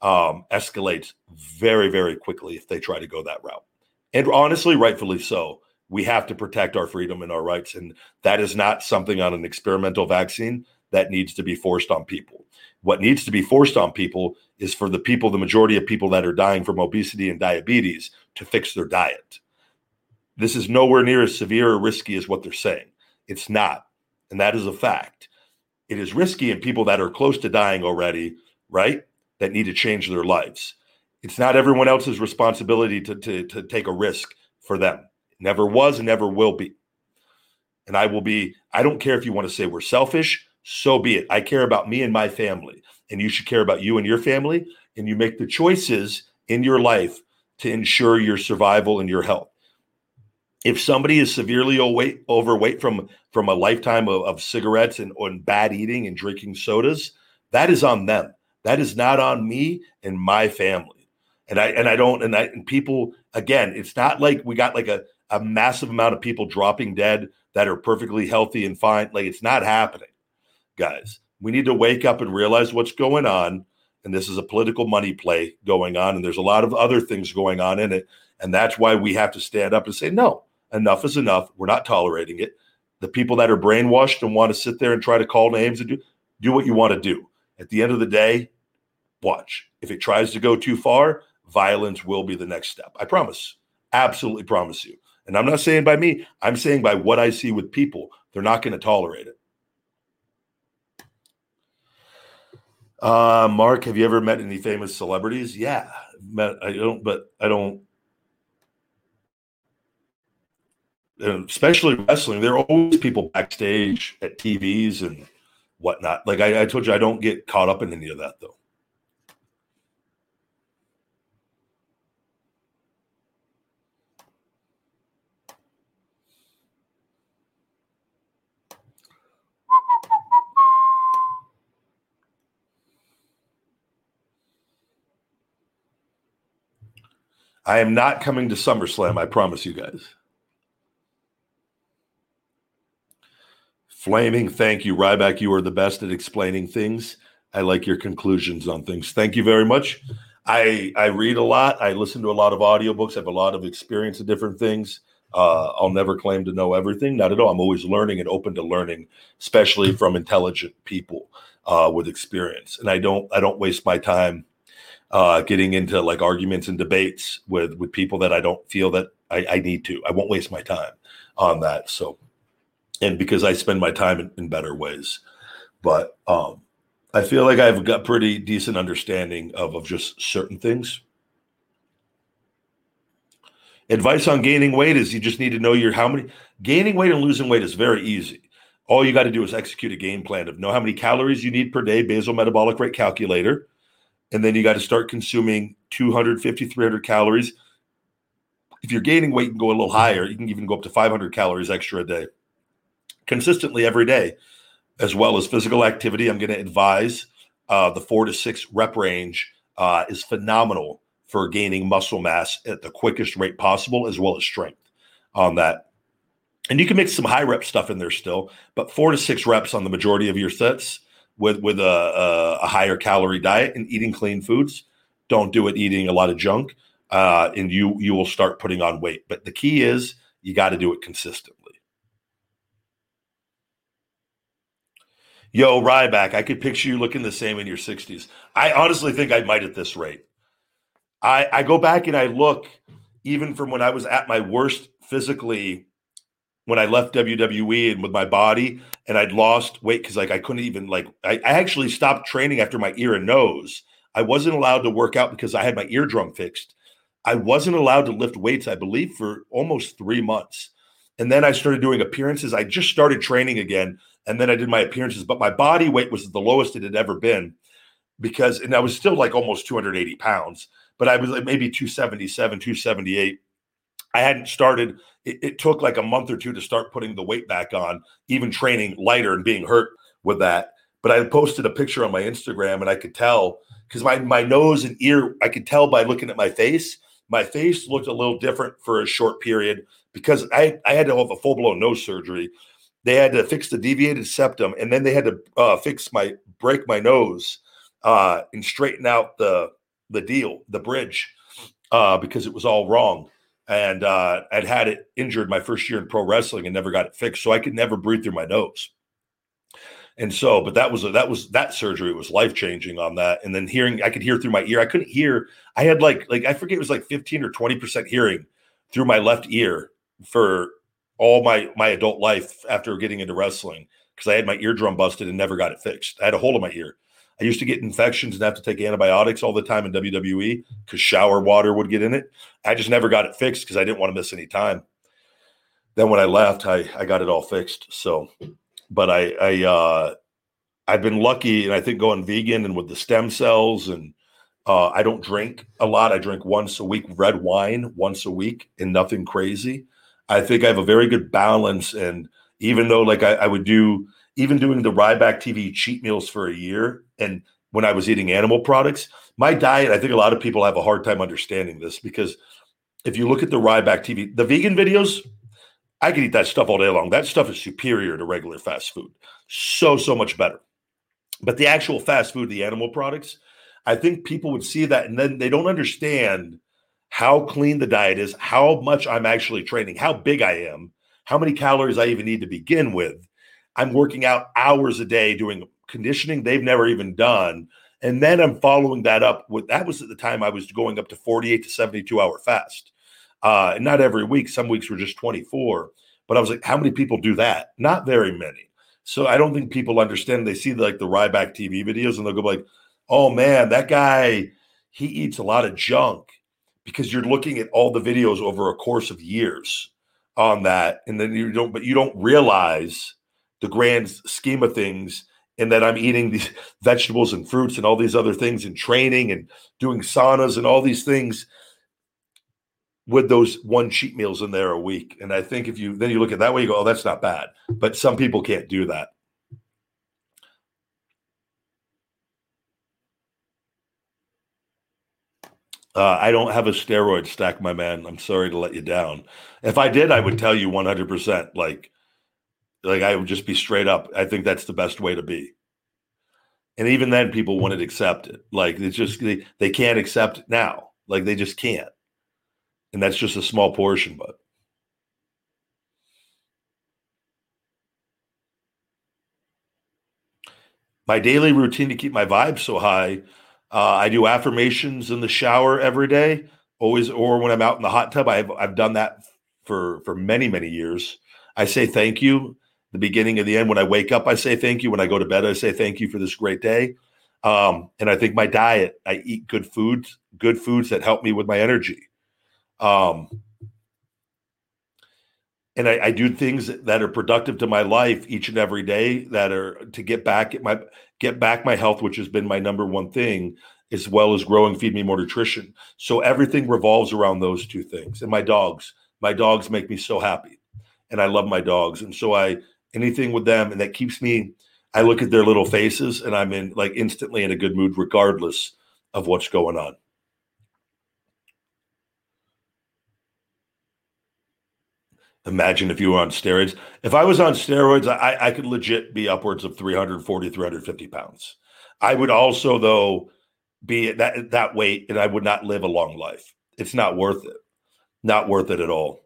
um, escalates very very quickly if they try to go that route, and honestly, rightfully so. We have to protect our freedom and our rights, and that is not something on an experimental vaccine that needs to be forced on people. What needs to be forced on people is for the people, the majority of people that are dying from obesity and diabetes, to fix their diet. This is nowhere near as severe or risky as what they're saying. It's not. And that is a fact. It is risky in people that are close to dying already, right? That need to change their lives. It's not everyone else's responsibility to, to, to take a risk for them. Never was never will be. And I will be, I don't care if you want to say we're selfish, so be it. I care about me and my family, and you should care about you and your family. And you make the choices in your life to ensure your survival and your health. If somebody is severely overweight, overweight from from a lifetime of, of cigarettes and, and bad eating and drinking sodas, that is on them. That is not on me and my family. And I and I don't and I and people again, it's not like we got like a a massive amount of people dropping dead that are perfectly healthy and fine. Like it's not happening, guys. We need to wake up and realize what's going on. And this is a political money play going on. And there's a lot of other things going on in it. And that's why we have to stand up and say, no, enough is enough. We're not tolerating it. The people that are brainwashed and want to sit there and try to call names and do do what you want to do. At the end of the day, watch. If it tries to go too far, violence will be the next step. I promise. Absolutely promise you. And I'm not saying by me, I'm saying by what I see with people. They're not going to tolerate it. Uh, Mark, have you ever met any famous celebrities? Yeah, met. I don't, but I don't. Especially wrestling, there are always people backstage at TVs and whatnot. Like I, I told you, I don't get caught up in any of that though. I am not coming to SummerSlam. I promise you guys. Flaming, thank you, Ryback. You are the best at explaining things. I like your conclusions on things. Thank you very much. I I read a lot. I listen to a lot of audiobooks. I have a lot of experience in different things. Uh, I'll never claim to know everything. Not at all. I'm always learning and open to learning, especially from intelligent people uh, with experience. And I don't I don't waste my time uh, getting into like arguments and debates with with people that I don't feel that I, I need to. I won't waste my time on that. So, and because I spend my time in, in better ways, but um, I feel like I've got pretty decent understanding of of just certain things. Advice on gaining weight is you just need to know your how many gaining weight and losing weight is very easy. All you got to do is execute a game plan of know how many calories you need per day, basal metabolic rate calculator and then you got to start consuming 250 300 calories if you're gaining weight and go a little higher you can even go up to 500 calories extra a day consistently every day as well as physical activity i'm going to advise uh, the four to six rep range uh, is phenomenal for gaining muscle mass at the quickest rate possible as well as strength on that and you can mix some high rep stuff in there still but four to six reps on the majority of your sets with with a, a, higher calorie diet and eating clean foods. Don't do it eating a lot of junk, uh, and you you will start putting on weight. But the key is you got to do it consistently. Yo, Ryback, I could picture you looking the same in your 60s. I honestly think I might at this rate. I, I go back and I look, even from when I was at my worst physically when I left WWE and with my body and I'd lost weight because like I couldn't even like I, I, actually stopped training after my ear and nose. I wasn't allowed to work out because I had my eardrum fixed. I wasn't allowed to lift weights, I believe, for almost three months. And then I started doing appearances. I just started training again. And then I did my appearances, but my body weight was the lowest it had ever been. because, and I was still like almost 280 pounds, but I was like maybe 277, 278. I hadn't started. It, it took like a month or two to start putting the weight back on, even training lighter and being hurt with that. But I posted a picture on my Instagram and I could tell because my, my nose and ear, I could tell by looking at my face. My face looked a little different for a short period because I, I had to have a full blown nose surgery. They had to fix the deviated septum and then they had to uh, fix my, break my nose uh, and straighten out the, the deal, the bridge, uh, because it was all wrong. And uh, I'd had it injured my first year in pro wrestling and never got it fixed. So I could never breathe through my nose. And so, but that was a, that was that surgery was life changing on that. And then hearing, I could hear through my ear. I couldn't hear. I had like like I forget it was like fifteen or twenty percent hearing through my left ear for all my my adult life after getting into wrestling because I had my eardrum busted and never got it fixed. I had a hole in my ear. I used to get infections and have to take antibiotics all the time in WWE because shower water would get in it. I just never got it fixed because I didn't want to miss any time. Then when I left, I I got it all fixed. So but I, I uh, I've been lucky, and I think going vegan and with the stem cells, and uh, I don't drink a lot. I drink once a week red wine once a week, and nothing crazy. I think I have a very good balance, and even though like I, I would do, even doing the Ryback TV cheat meals for a year, and when I was eating animal products, my diet. I think a lot of people have a hard time understanding this because if you look at the Ryback TV, the vegan videos, I could eat that stuff all day long. That stuff is superior to regular fast food. So, so much better. But the actual fast food, the animal products, I think people would see that and then they don't understand how clean the diet is, how much I'm actually training, how big I am, how many calories I even need to begin with. I'm working out hours a day doing conditioning they've never even done. And then I'm following that up with that was at the time I was going up to 48 to 72 hour fast. Uh, and not every week. Some weeks were just 24. But I was like, how many people do that? Not very many. So I don't think people understand. They see like the Ryback TV videos and they'll go like, oh man, that guy, he eats a lot of junk because you're looking at all the videos over a course of years on that. And then you don't, but you don't realize the grand scheme of things and that I'm eating these vegetables and fruits and all these other things and training and doing saunas and all these things with those one cheat meals in there a week. And I think if you then you look at that way, you go, oh, that's not bad. But some people can't do that. Uh, I don't have a steroid stack, my man. I'm sorry to let you down. If I did, I would tell you 100%. Like, like I would just be straight up. I think that's the best way to be. And even then, people wouldn't accept it. Like it's just they, they can't accept it now. Like they just can't and that's just a small portion but my daily routine to keep my vibe so high uh, i do affirmations in the shower every day always or when i'm out in the hot tub i've, I've done that for for many many years. I say thank you the beginning and the end. When i wake up i say thank you. When i go to bed i say thank you for this great day. Um, and i think my diet i eat good foods good foods that help me with my energy. Um, and I, I, do things that are productive to my life each and every day that are to get back at my get back my health, which has been my number one thing, as well as growing feed me more nutrition. So everything revolves around those two things. And my dogs, my dogs make me so happy. And I love my dogs. And so I anything with them and that keeps me I look at their little faces and I'm in like instantly in a good mood regardless of what's going on. Imagine if you were on steroids. If I was on steroids, I, I could legit be upwards of 340, 350 pounds. I would also, though, be that that weight and I would not live a long life. It's not worth it. Not worth it at all.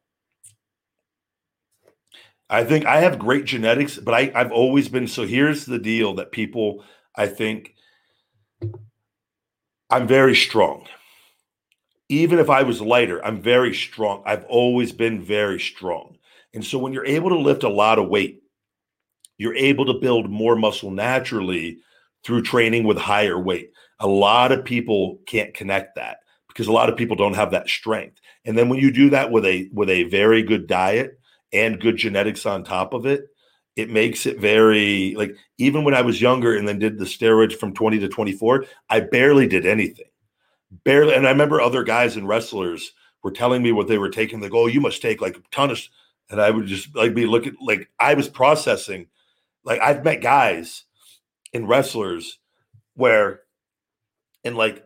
I think I have great genetics, but I, I've always been so here's the deal that people I think I'm very strong even if I was lighter, I'm very strong. I've always been very strong. And so when you're able to lift a lot of weight, you're able to build more muscle naturally through training with higher weight. A lot of people can't connect that because a lot of people don't have that strength. And then when you do that with a with a very good diet and good genetics on top of it, it makes it very like even when I was younger and then did the steroids from 20 to 24, I barely did anything. Barely. And I remember other guys and wrestlers were telling me what they were taking. Go, oh, you must take like a ton of and I would just like be looking like I was processing. Like I've met guys in wrestlers where in like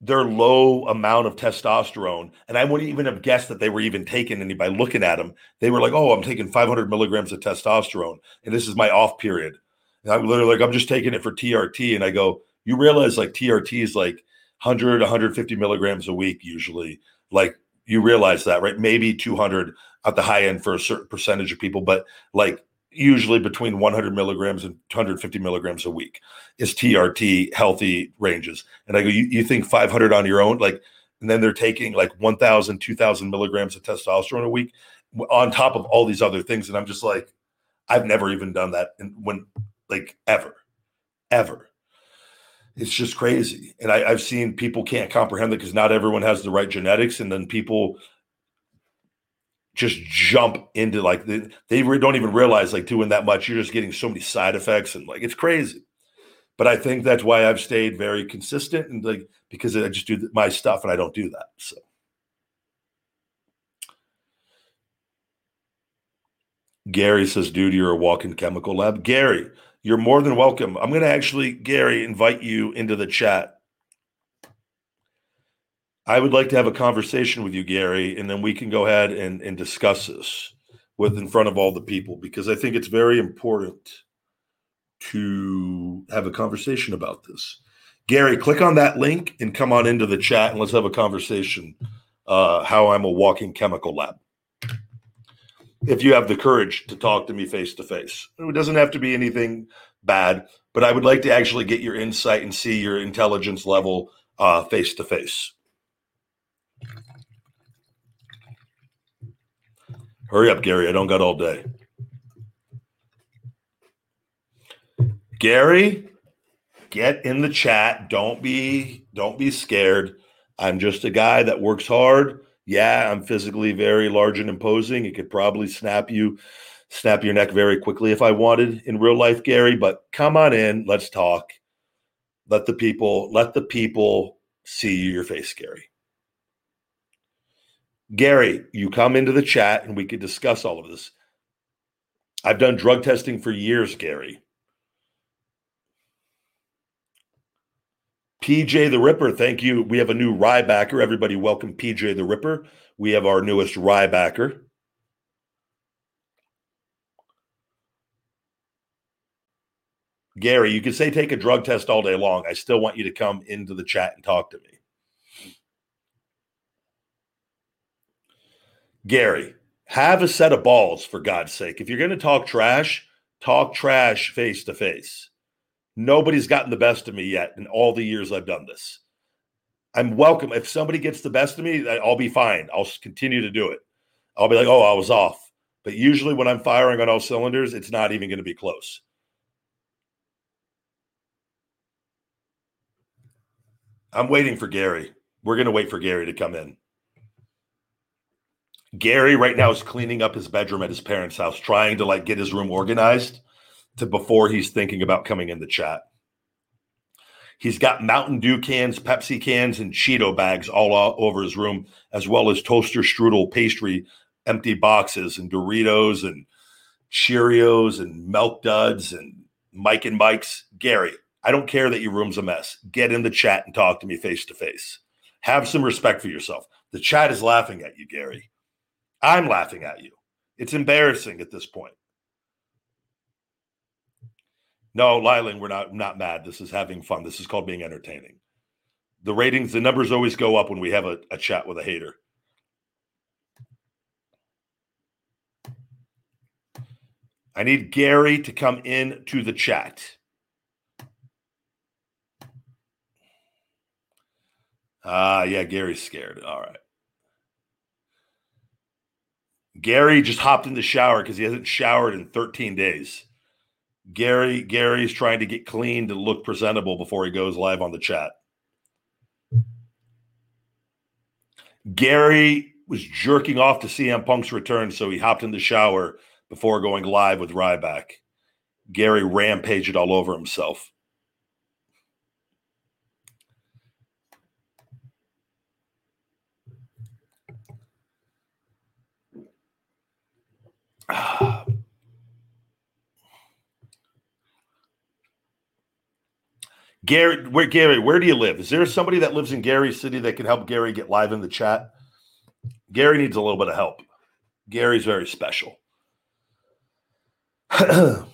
their low amount of testosterone, and I wouldn't even have guessed that they were even taking any by looking at them. They were like, "Oh, I'm taking 500 milligrams of testosterone, and this is my off period." And I'm literally like, "I'm just taking it for TRT," and I go, "You realize like TRT is like 100, 150 milligrams a week usually. Like you realize that, right? Maybe 200 at the high end for a certain percentage of people, but like usually between 100 milligrams and 250 milligrams a week is TRT healthy ranges. And I go, you, you think 500 on your own, like, and then they're taking like 1,000, 2,000 milligrams of testosterone a week on top of all these other things. And I'm just like, I've never even done that. And when, like, ever, ever. It's just crazy. And I, I've seen people can't comprehend it because not everyone has the right genetics. And then people just jump into like they, they don't even realize like doing that much you're just getting so many side effects and like it's crazy but i think that's why i've stayed very consistent and like because i just do my stuff and i don't do that so gary says dude you're a walking chemical lab gary you're more than welcome i'm going to actually gary invite you into the chat I would like to have a conversation with you, Gary, and then we can go ahead and, and discuss this with in front of all the people because I think it's very important to have a conversation about this. Gary, click on that link and come on into the chat and let's have a conversation. Uh, how I'm a walking chemical lab. If you have the courage to talk to me face to face, it doesn't have to be anything bad, but I would like to actually get your insight and see your intelligence level uh, face to face. Hurry up, Gary. I don't got all day. Gary, get in the chat. Don't be don't be scared. I'm just a guy that works hard. Yeah, I'm physically very large and imposing. It could probably snap you snap your neck very quickly if I wanted in real life, Gary, but come on in, let's talk. Let the people let the people see your face, Gary. Gary, you come into the chat and we could discuss all of this. I've done drug testing for years, Gary. PJ the Ripper, thank you. We have a new Rybacker. Everybody, welcome PJ the Ripper. We have our newest Rybacker. Gary, you can say take a drug test all day long. I still want you to come into the chat and talk to me. Gary, have a set of balls for God's sake. If you're going to talk trash, talk trash face to face. Nobody's gotten the best of me yet in all the years I've done this. I'm welcome. If somebody gets the best of me, I'll be fine. I'll continue to do it. I'll be like, oh, I was off. But usually when I'm firing on all cylinders, it's not even going to be close. I'm waiting for Gary. We're going to wait for Gary to come in. Gary right now is cleaning up his bedroom at his parents' house, trying to like get his room organized to before he's thinking about coming in the chat. He's got Mountain Dew cans, Pepsi cans, and Cheeto bags all over his room, as well as toaster strudel pastry, empty boxes, and Doritos and Cheerios and Milk Duds and Mike and Ike's. Gary, I don't care that your room's a mess. Get in the chat and talk to me face to face. Have some respect for yourself. The chat is laughing at you, Gary. I'm laughing at you. It's embarrassing at this point. No, Lyling, we're not not mad. This is having fun. This is called being entertaining. The ratings, the numbers always go up when we have a, a chat with a hater. I need Gary to come in to the chat. Ah, uh, yeah, Gary's scared. All right. Gary just hopped in the shower because he hasn't showered in 13 days. Gary Gary's trying to get clean to look presentable before he goes live on the chat. Gary was jerking off to CM Punk's return, so he hopped in the shower before going live with Ryback. Gary rampaged it all over himself. Ah. Gary, where Gary, where do you live? Is there somebody that lives in Gary City that can help Gary get live in the chat? Gary needs a little bit of help. Gary's very special. I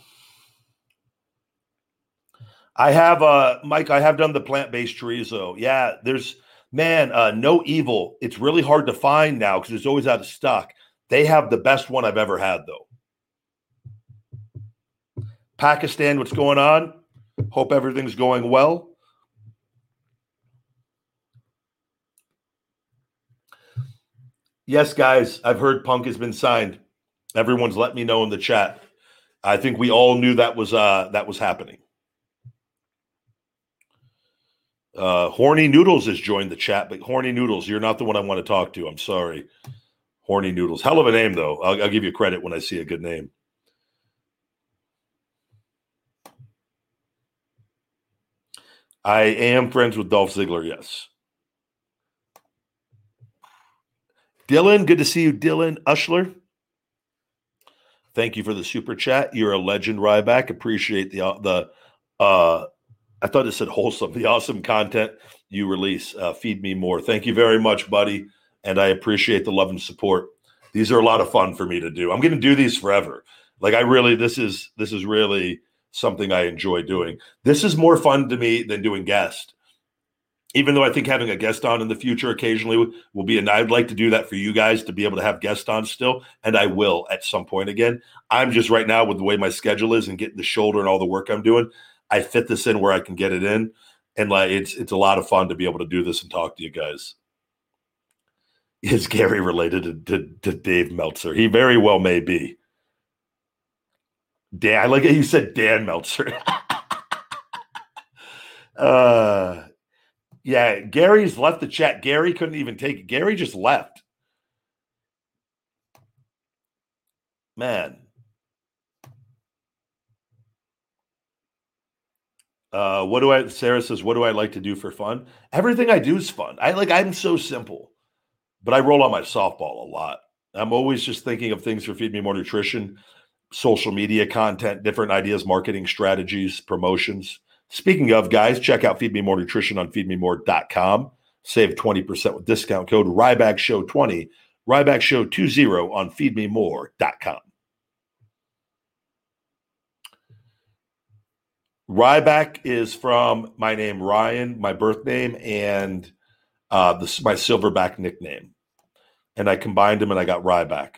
have uh Mike, I have done the plant-based chorizo. Yeah, there's man, uh no evil. It's really hard to find now because it's always out of stock. They have the best one I've ever had though. Pakistan, what's going on? Hope everything's going well. Yes, guys, I've heard Punk has been signed. Everyone's let me know in the chat. I think we all knew that was uh that was happening. Uh Horny Noodles has joined the chat, but Horny Noodles, you're not the one I want to talk to. I'm sorry. Horny Noodles. Hell of a name, though. I'll, I'll give you credit when I see a good name. I am friends with Dolph Ziggler, yes. Dylan, good to see you, Dylan Ushler. Thank you for the super chat. You're a legend, Ryback. Appreciate the uh, the. Uh, I thought it said wholesome. The awesome content you release. Uh, feed me more. Thank you very much, buddy, and I appreciate the love and support. These are a lot of fun for me to do. I'm going to do these forever. Like I really, this is this is really something I enjoy doing. This is more fun to me than doing guest. Even though I think having a guest on in the future occasionally will be, and I'd like to do that for you guys to be able to have guests on still, and I will at some point again. I'm just right now with the way my schedule is and getting the shoulder and all the work I'm doing, I fit this in where I can get it in, and like it's it's a lot of fun to be able to do this and talk to you guys. Is Gary related to, to, to Dave Meltzer? He very well may be. Dan, I like it. You said Dan Meltzer. uh, yeah, Gary's left the chat. Gary couldn't even take it. Gary just left. Man. Uh, what do I? Sarah says, "What do I like to do for fun? Everything I do is fun. I like. I'm so simple, but I roll on my softball a lot. I'm always just thinking of things for feed me more nutrition social media content, different ideas, marketing strategies, promotions. Speaking of, guys, check out Feed Me More Nutrition on feedmemore.com. Save 20% with discount code Ryback Show 20, Ryback Show 20 on feedmemore.com. Ryback is from my name, Ryan, my birth name, and uh, this my silverback nickname. And I combined them and I got Ryback.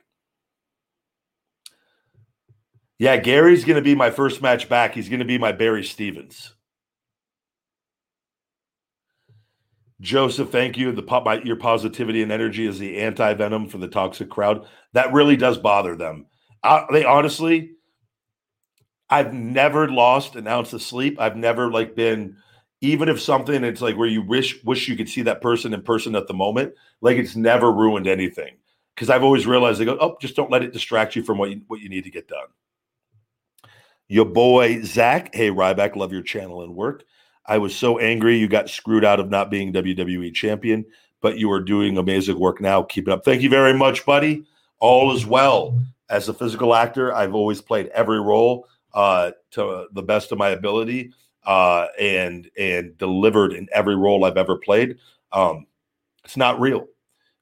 Yeah, Gary's going to be my first match back. He's going to be my Barry Stevens. Joseph, thank you. The my, your positivity and energy is the anti venom for the toxic crowd. That really does bother them. Uh, they honestly, I've never lost an ounce of sleep. I've never like been, even if something it's like where you wish wish you could see that person in person at the moment. Like it's never ruined anything because I've always realized they go, oh, just don't let it distract you from what you, what you need to get done. Your boy Zach, hey Ryback, love your channel and work. I was so angry you got screwed out of not being WWE champion, but you are doing amazing work now. Keep it up. Thank you very much, buddy. All is well. As a physical actor, I've always played every role uh, to the best of my ability uh, and and delivered in every role I've ever played. Um, it's not real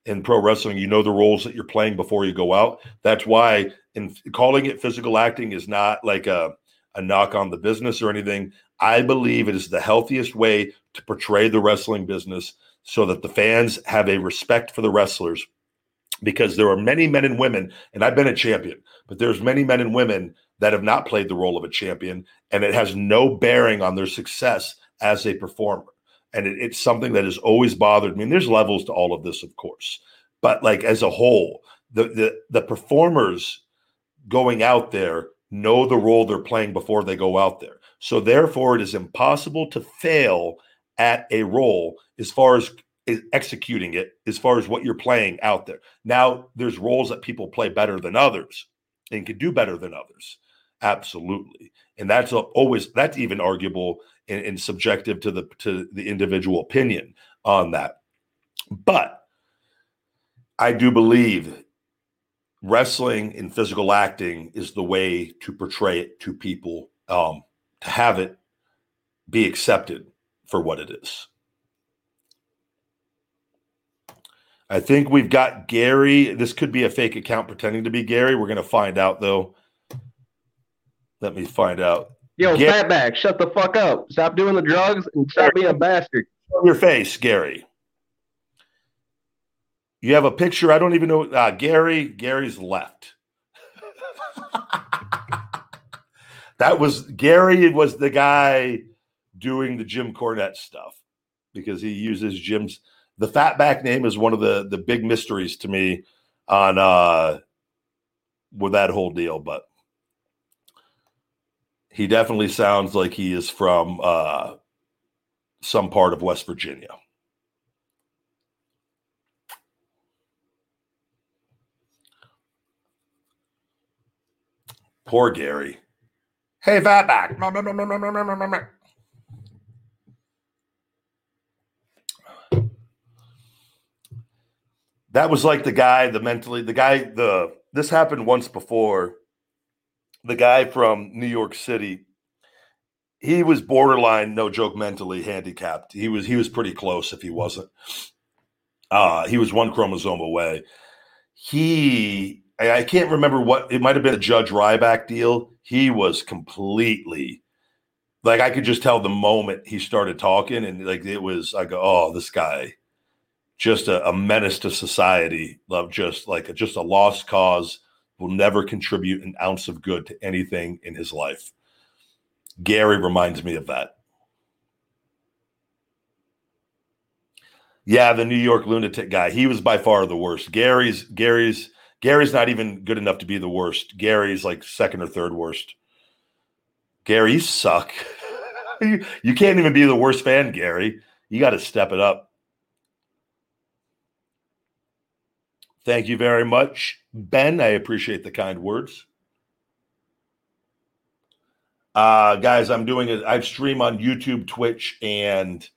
in pro wrestling. You know the roles that you're playing before you go out. That's why in calling it physical acting is not like a, a knock on the business or anything. I believe it is the healthiest way to portray the wrestling business so that the fans have a respect for the wrestlers because there are many men and women and I've been a champion but there's many men and women that have not played the role of a champion and it has no bearing on their success as a performer and it, it's something that has always bothered me and there's levels to all of this of course but like as a whole the the, the performers going out there know the role they're playing before they go out there. So therefore, it is impossible to fail at a role as far as executing it, as far as what you're playing out there. Now, there's roles that people play better than others. and can do better than others. Absolutely. And that's always that's even arguable and, and subjective to the to the individual opinion on that. But I do believe wrestling and physical acting is the way to portray it to people, um, to have it be accepted for what it is. I think we've got Gary. This could be a fake account pretending to be Gary. We're going to find out, though. Let me find out. Yo, Get- fatback, shut the fuck up. Stop doing the drugs and stop being a bastard. Your face, Gary. You have a picture. I don't even know. Uh, Gary. Gary's left. that was Gary. It was the guy doing the Jim Cornette stuff because he uses Jim's. The fatback name is one of the the big mysteries to me on uh with that whole deal, but he definitely sounds like he is from uh some part of West Virginia. Poor Gary. Hey, fatback. That was like the guy, the mentally, the guy, the this happened once before. The guy from New York City, he was borderline, no joke, mentally handicapped. He was he was pretty close if he wasn't. Uh, he was one chromosome away. He I, can't remember what it might have been a Judge Ryback deal. He was completely like I could just tell the moment he started talking, and like it was, I go, oh, this guy, just a, a menace to society, love just like a, just a lost cause, will never contribute an ounce of good to anything in his life. Gary reminds me of that. Yeah, the New York lunatic guy. He was by far the worst. Gary's Gary's Gary's not even good enough to be the worst. Gary's like second or third worst. Gary, you suck. you, you can't even be the worst fan, Gary. You got to step it up. Thank you very much, Ben. I appreciate the kind words. Uh, guys, I'm doing it. I stream on YouTube, Twitch, and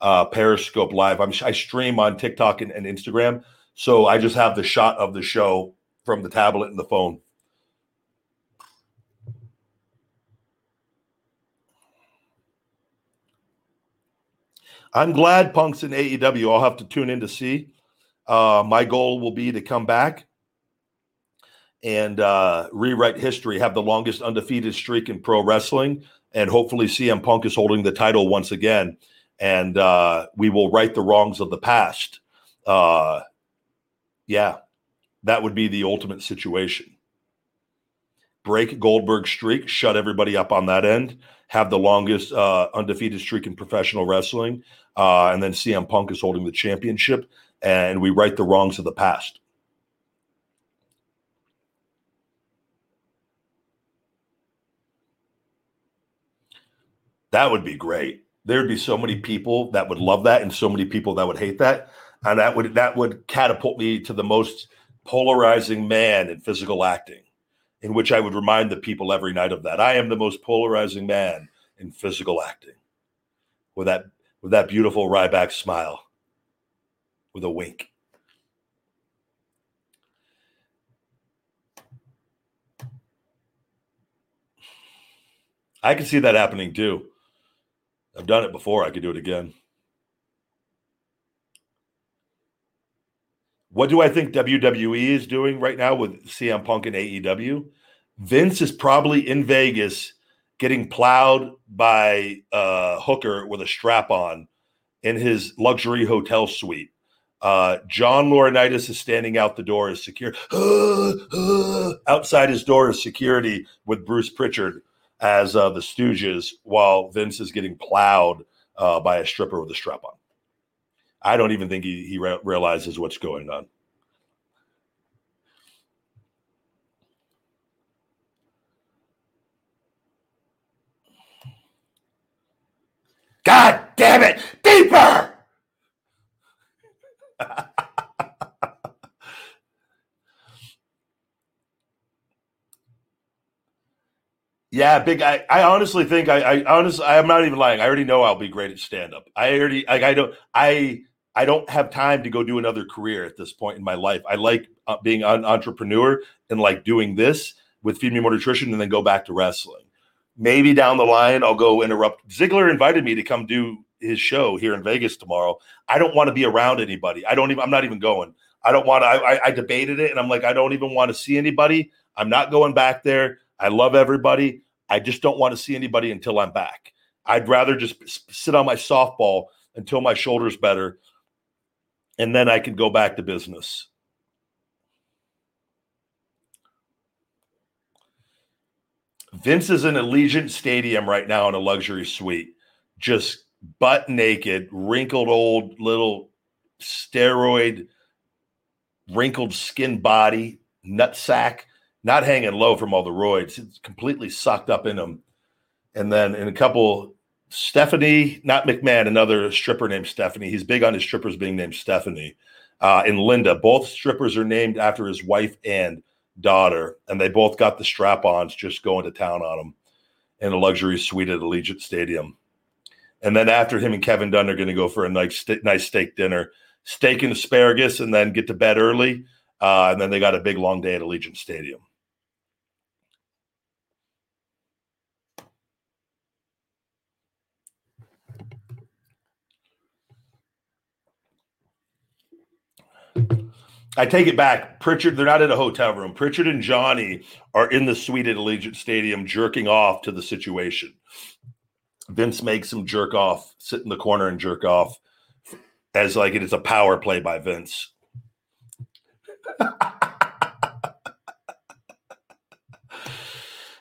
uh, Periscope Live. I'm, I stream on TikTok and, and Instagram. So I just have the shot of the show from the tablet and the phone. I'm glad Punk's in AEW. I'll have to tune in to see. Uh, my goal will be to come back and uh, rewrite history, have the longest undefeated streak in pro wrestling, and hopefully CM Punk is holding the title once again. And uh, we will right the wrongs of the past. Uh, yeah, that would be the ultimate situation. Break Goldberg's streak, shut everybody up on that end, have the longest uh, undefeated streak in professional wrestling, uh, and then CM Punk is holding the championship, and we right the wrongs of the past. That would be great. There'd be so many people that would love that, and so many people that would hate that, and that would that would catapult me to the most polarizing man in physical acting, in which I would remind the people every night of that. I am the most polarizing man in physical acting. With that with that beautiful Ryback smile, with a wink. I can see that happening too. I've done it before. I could do it again. What do I think WWE is doing right now with CM Punk and AEW? Vince is probably in Vegas getting plowed by a hooker with a strap on in his luxury hotel suite. Uh, John Laurinaitis is standing out the door as secure outside his door is security with Bruce Pritchard as uh, the Stooges, while Vince is getting plowed uh, by a stripper with a strap on. I don't even think he, he re- realizes what's going on. God damn it! Deeper! Yeah, big. I, I honestly think I, I honestly I'm not even lying. I already know I'll be great at stand up. I already like I don't I I don't have time to go do another career at this point in my life. I like uh, being an entrepreneur and like doing this with Feed Me More Nutrition and then go back to wrestling. Maybe down the line I'll go interrupt. Ziggler invited me to come do his show here in Vegas tomorrow. I don't want to be around anybody. I don't even. I'm not even going. I don't want to. I, I, debated it and I'm like I don't even want to see anybody. I'm not going back there. I love everybody. I just don't want to see anybody until I'm back. I'd rather just sit on my softball until my shoulder's better, and then I can go back to business. Vince is in Allegiant Stadium right now in a luxury suite, just butt naked, wrinkled old little steroid, wrinkled skin body, nutsack, not hanging low from all the roids. It's completely sucked up in him. And then in a couple, Stephanie, not McMahon, another stripper named Stephanie. He's big on his strippers being named Stephanie. Uh, and Linda, both strippers are named after his wife and daughter, and they both got the strap-ons just going to town on him in a luxury suite at Allegiant Stadium. And then after him and Kevin Dunn are going to go for a nice, st- nice steak dinner, steak and asparagus, and then get to bed early. Uh, and then they got a big long day at Allegiant Stadium. I take it back. Pritchard, they're not in a hotel room. Pritchard and Johnny are in the suite at Allegiant Stadium jerking off to the situation. Vince makes him jerk off, sit in the corner and jerk off as like it is a power play by Vince.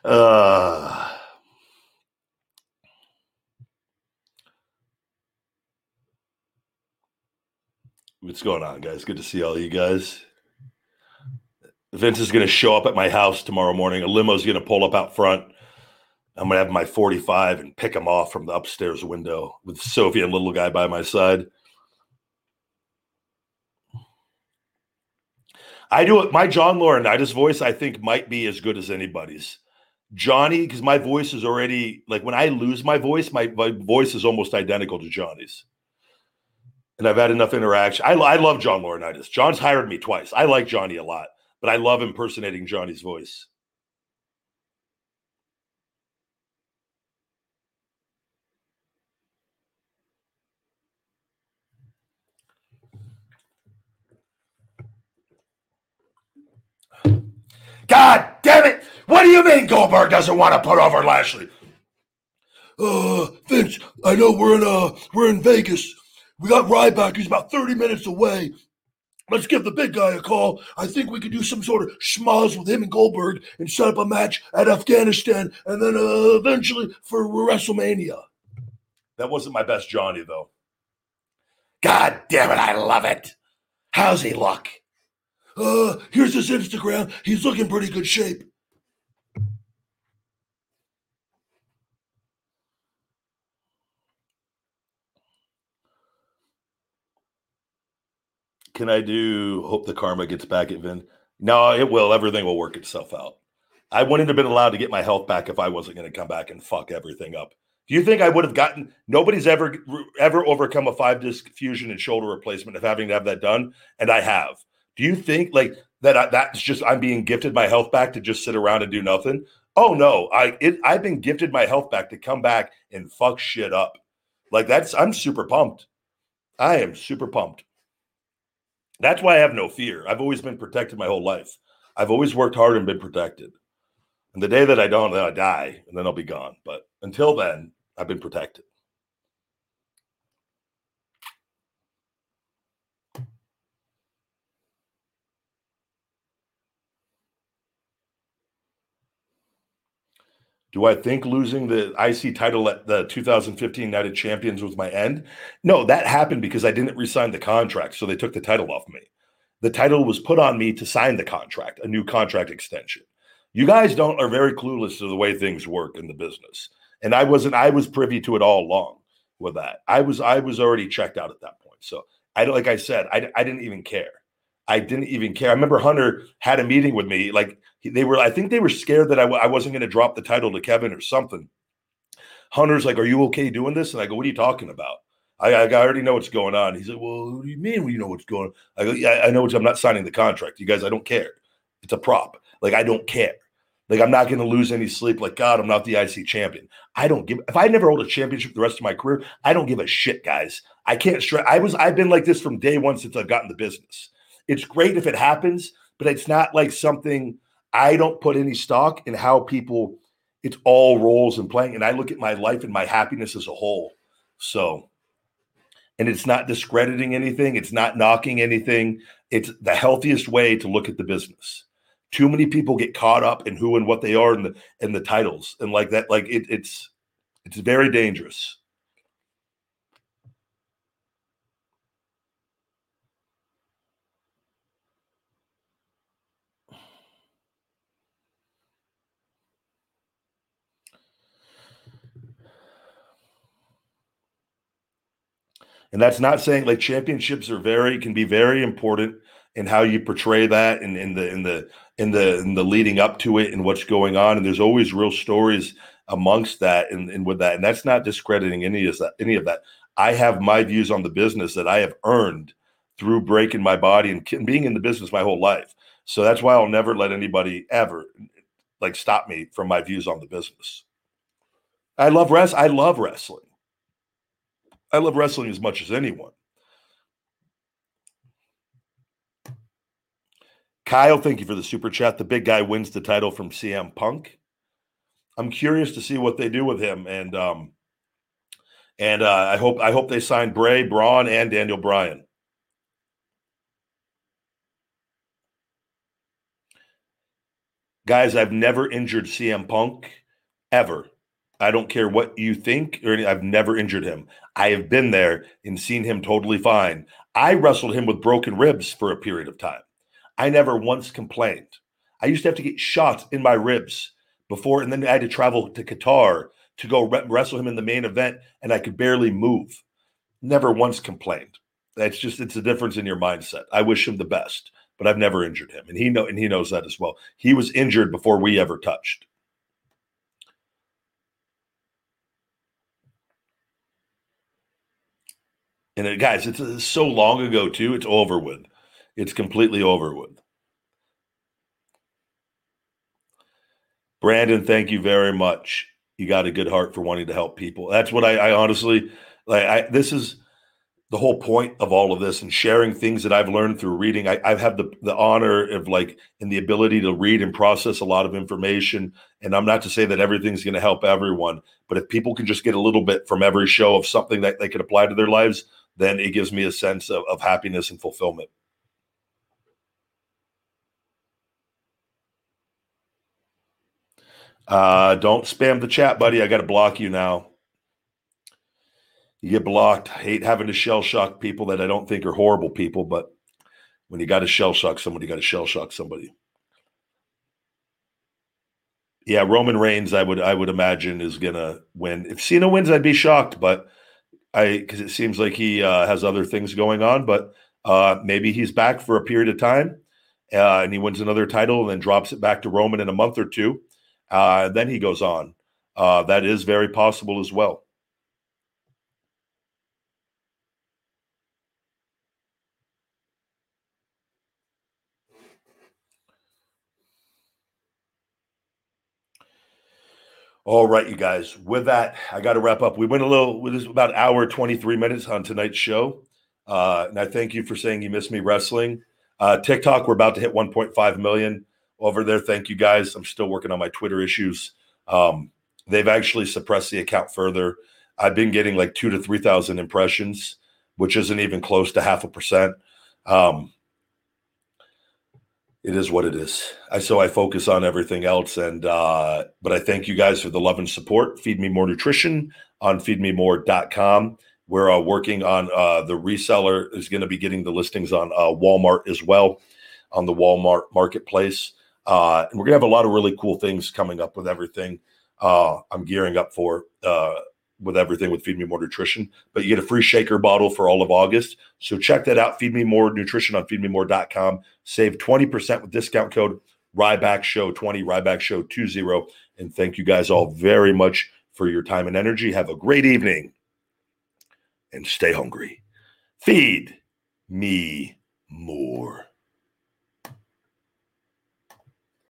uh, what's going on, guys? Good to see all you guys. Vince is going to show up at my house tomorrow morning. A limo is going to pull up out front. I'm to have my 45 and pick him off from the upstairs window with Sophie and little guy by my side. I do it. My John Laurinaitis voice, I think, might be as good as anybody's. Johnny, because my voice is already like when I lose my voice, my, my voice is almost identical to Johnny's. And I've had enough interaction. I, I love John Laurinaitis. John's hired me twice. I like Johnny a lot, but I love impersonating Johnny's voice. God damn it! What do you mean Goldberg doesn't want to put over Lashley? Uh, Vince, I know we're in uh we're in Vegas. We got Ryback. He's about thirty minutes away. Let's give the big guy a call. I think we could do some sort of schmoz with him and Goldberg and set up a match at Afghanistan, and then uh, eventually for WrestleMania. That wasn't my best Johnny though. God damn it, I love it. How's he look? Uh, here's his Instagram. He's looking pretty good shape. Can I do hope the karma gets back at Vin? No, it will. Everything will work itself out. I wouldn't have been allowed to get my health back if I wasn't going to come back and fuck everything up. Do you think I would have gotten? Nobody's ever ever overcome a five disc fusion and shoulder replacement of having to have that done, and I have. Do you think like that? I, that's just I'm being gifted my health back to just sit around and do nothing? Oh no, I it, I've been gifted my health back to come back and fuck shit up. Like that's I'm super pumped. I am super pumped. That's why I have no fear. I've always been protected my whole life. I've always worked hard and been protected. And the day that I don't, then I die, and then I'll be gone. But until then, I've been protected. Do I think losing the IC title at the 2015 Night of Champions was my end? No, that happened because I didn't resign the contract, so they took the title off me. The title was put on me to sign the contract, a new contract extension. You guys don't are very clueless to the way things work in the business, and I wasn't. I was privy to it all along with that. I was. I was already checked out at that point. So I like I said, I, I didn't even care. I didn't even care. I remember Hunter had a meeting with me. Like they were, I think they were scared that I w- I wasn't going to drop the title to Kevin or something. Hunter's like, "Are you okay doing this?" And I go, "What are you talking about?" I, I already know what's going on. He's like, "Well, what do you mean? You know what's going on?" I go, "Yeah, I know. What, I'm not signing the contract. You guys, I don't care. It's a prop. Like I don't care. Like I'm not going to lose any sleep. Like God, I'm not the IC champion. I don't give. If I never hold a championship the rest of my career, I don't give a shit, guys. I can't stress. I was. I've been like this from day one since I've gotten the business. It's great if it happens, but it's not like something. I don't put any stock in how people. It's all roles and playing, and I look at my life and my happiness as a whole. So, and it's not discrediting anything. It's not knocking anything. It's the healthiest way to look at the business too many people get caught up in who and what they are and the and the titles and like that like it, it's it's very dangerous and that's not saying like championships are very can be very important in how you portray that and in the in the in the in the leading up to it and what's going on. And there's always real stories amongst that and, and with that. And that's not discrediting any of that any of that. I have my views on the business that I have earned through breaking my body and being in the business my whole life. So that's why I'll never let anybody ever like stop me from my views on the business. I love rest. I love wrestling. I love wrestling as much as anyone. Kyle, thank you for the super chat. The big guy wins the title from CM Punk. I'm curious to see what they do with him, and um, and uh, I hope I hope they sign Bray, Braun, and Daniel Bryan. Guys, I've never injured CM Punk ever. I don't care what you think, or any, I've never injured him. I have been there and seen him totally fine. I wrestled him with broken ribs for a period of time. I never once complained. I used to have to get shots in my ribs before, and then I had to travel to Qatar to go re- wrestle him in the main event, and I could barely move. Never once complained. That's just it's a difference in your mindset. I wish him the best, but I've never injured him, and he know and he knows that as well. He was injured before we ever touched. And it, guys, it's, it's so long ago too. It's over with. It's completely over with. Brandon, thank you very much. You got a good heart for wanting to help people. That's what I, I honestly like. I, this is the whole point of all of this and sharing things that I've learned through reading. I, I've had the, the honor of like and the ability to read and process a lot of information. And I'm not to say that everything's going to help everyone, but if people can just get a little bit from every show of something that they can apply to their lives, then it gives me a sense of, of happiness and fulfillment. Uh, don't spam the chat, buddy. I got to block you now. You get blocked. I hate having to shell shock people that I don't think are horrible people, but when you got to shell shock somebody, you got to shell shock somebody. Yeah, Roman Reigns, I would I would imagine is gonna win. If Cena wins, I'd be shocked, but I because it seems like he uh, has other things going on. But uh, maybe he's back for a period of time, uh, and he wins another title and then drops it back to Roman in a month or two. Uh, then he goes on. Uh, that is very possible as well. All right, you guys. With that, I got to wrap up. We went a little. This is about hour twenty three minutes on tonight's show, uh, and I thank you for saying you miss me wrestling. Uh, TikTok, we're about to hit one point five million over there. Thank you guys. I'm still working on my Twitter issues. Um, they've actually suppressed the account further. I've been getting like two to three thousand impressions, which isn't even close to half a percent. Um, it is what it is. I so I focus on everything else, and uh, but I thank you guys for the love and support. Feed me more nutrition on feedmemore.com. We're uh, working on uh, the reseller is going to be getting the listings on uh, Walmart as well on the Walmart marketplace. Uh, and we're gonna have a lot of really cool things coming up with everything. Uh, I'm gearing up for. Uh, with everything with Feed Me More Nutrition, but you get a free shaker bottle for all of August. So check that out. Feed Me More Nutrition on feedmemore.com. Save 20% with discount code Ryback Show 20, Ryback Show 20. And thank you guys all very much for your time and energy. Have a great evening and stay hungry. Feed me more.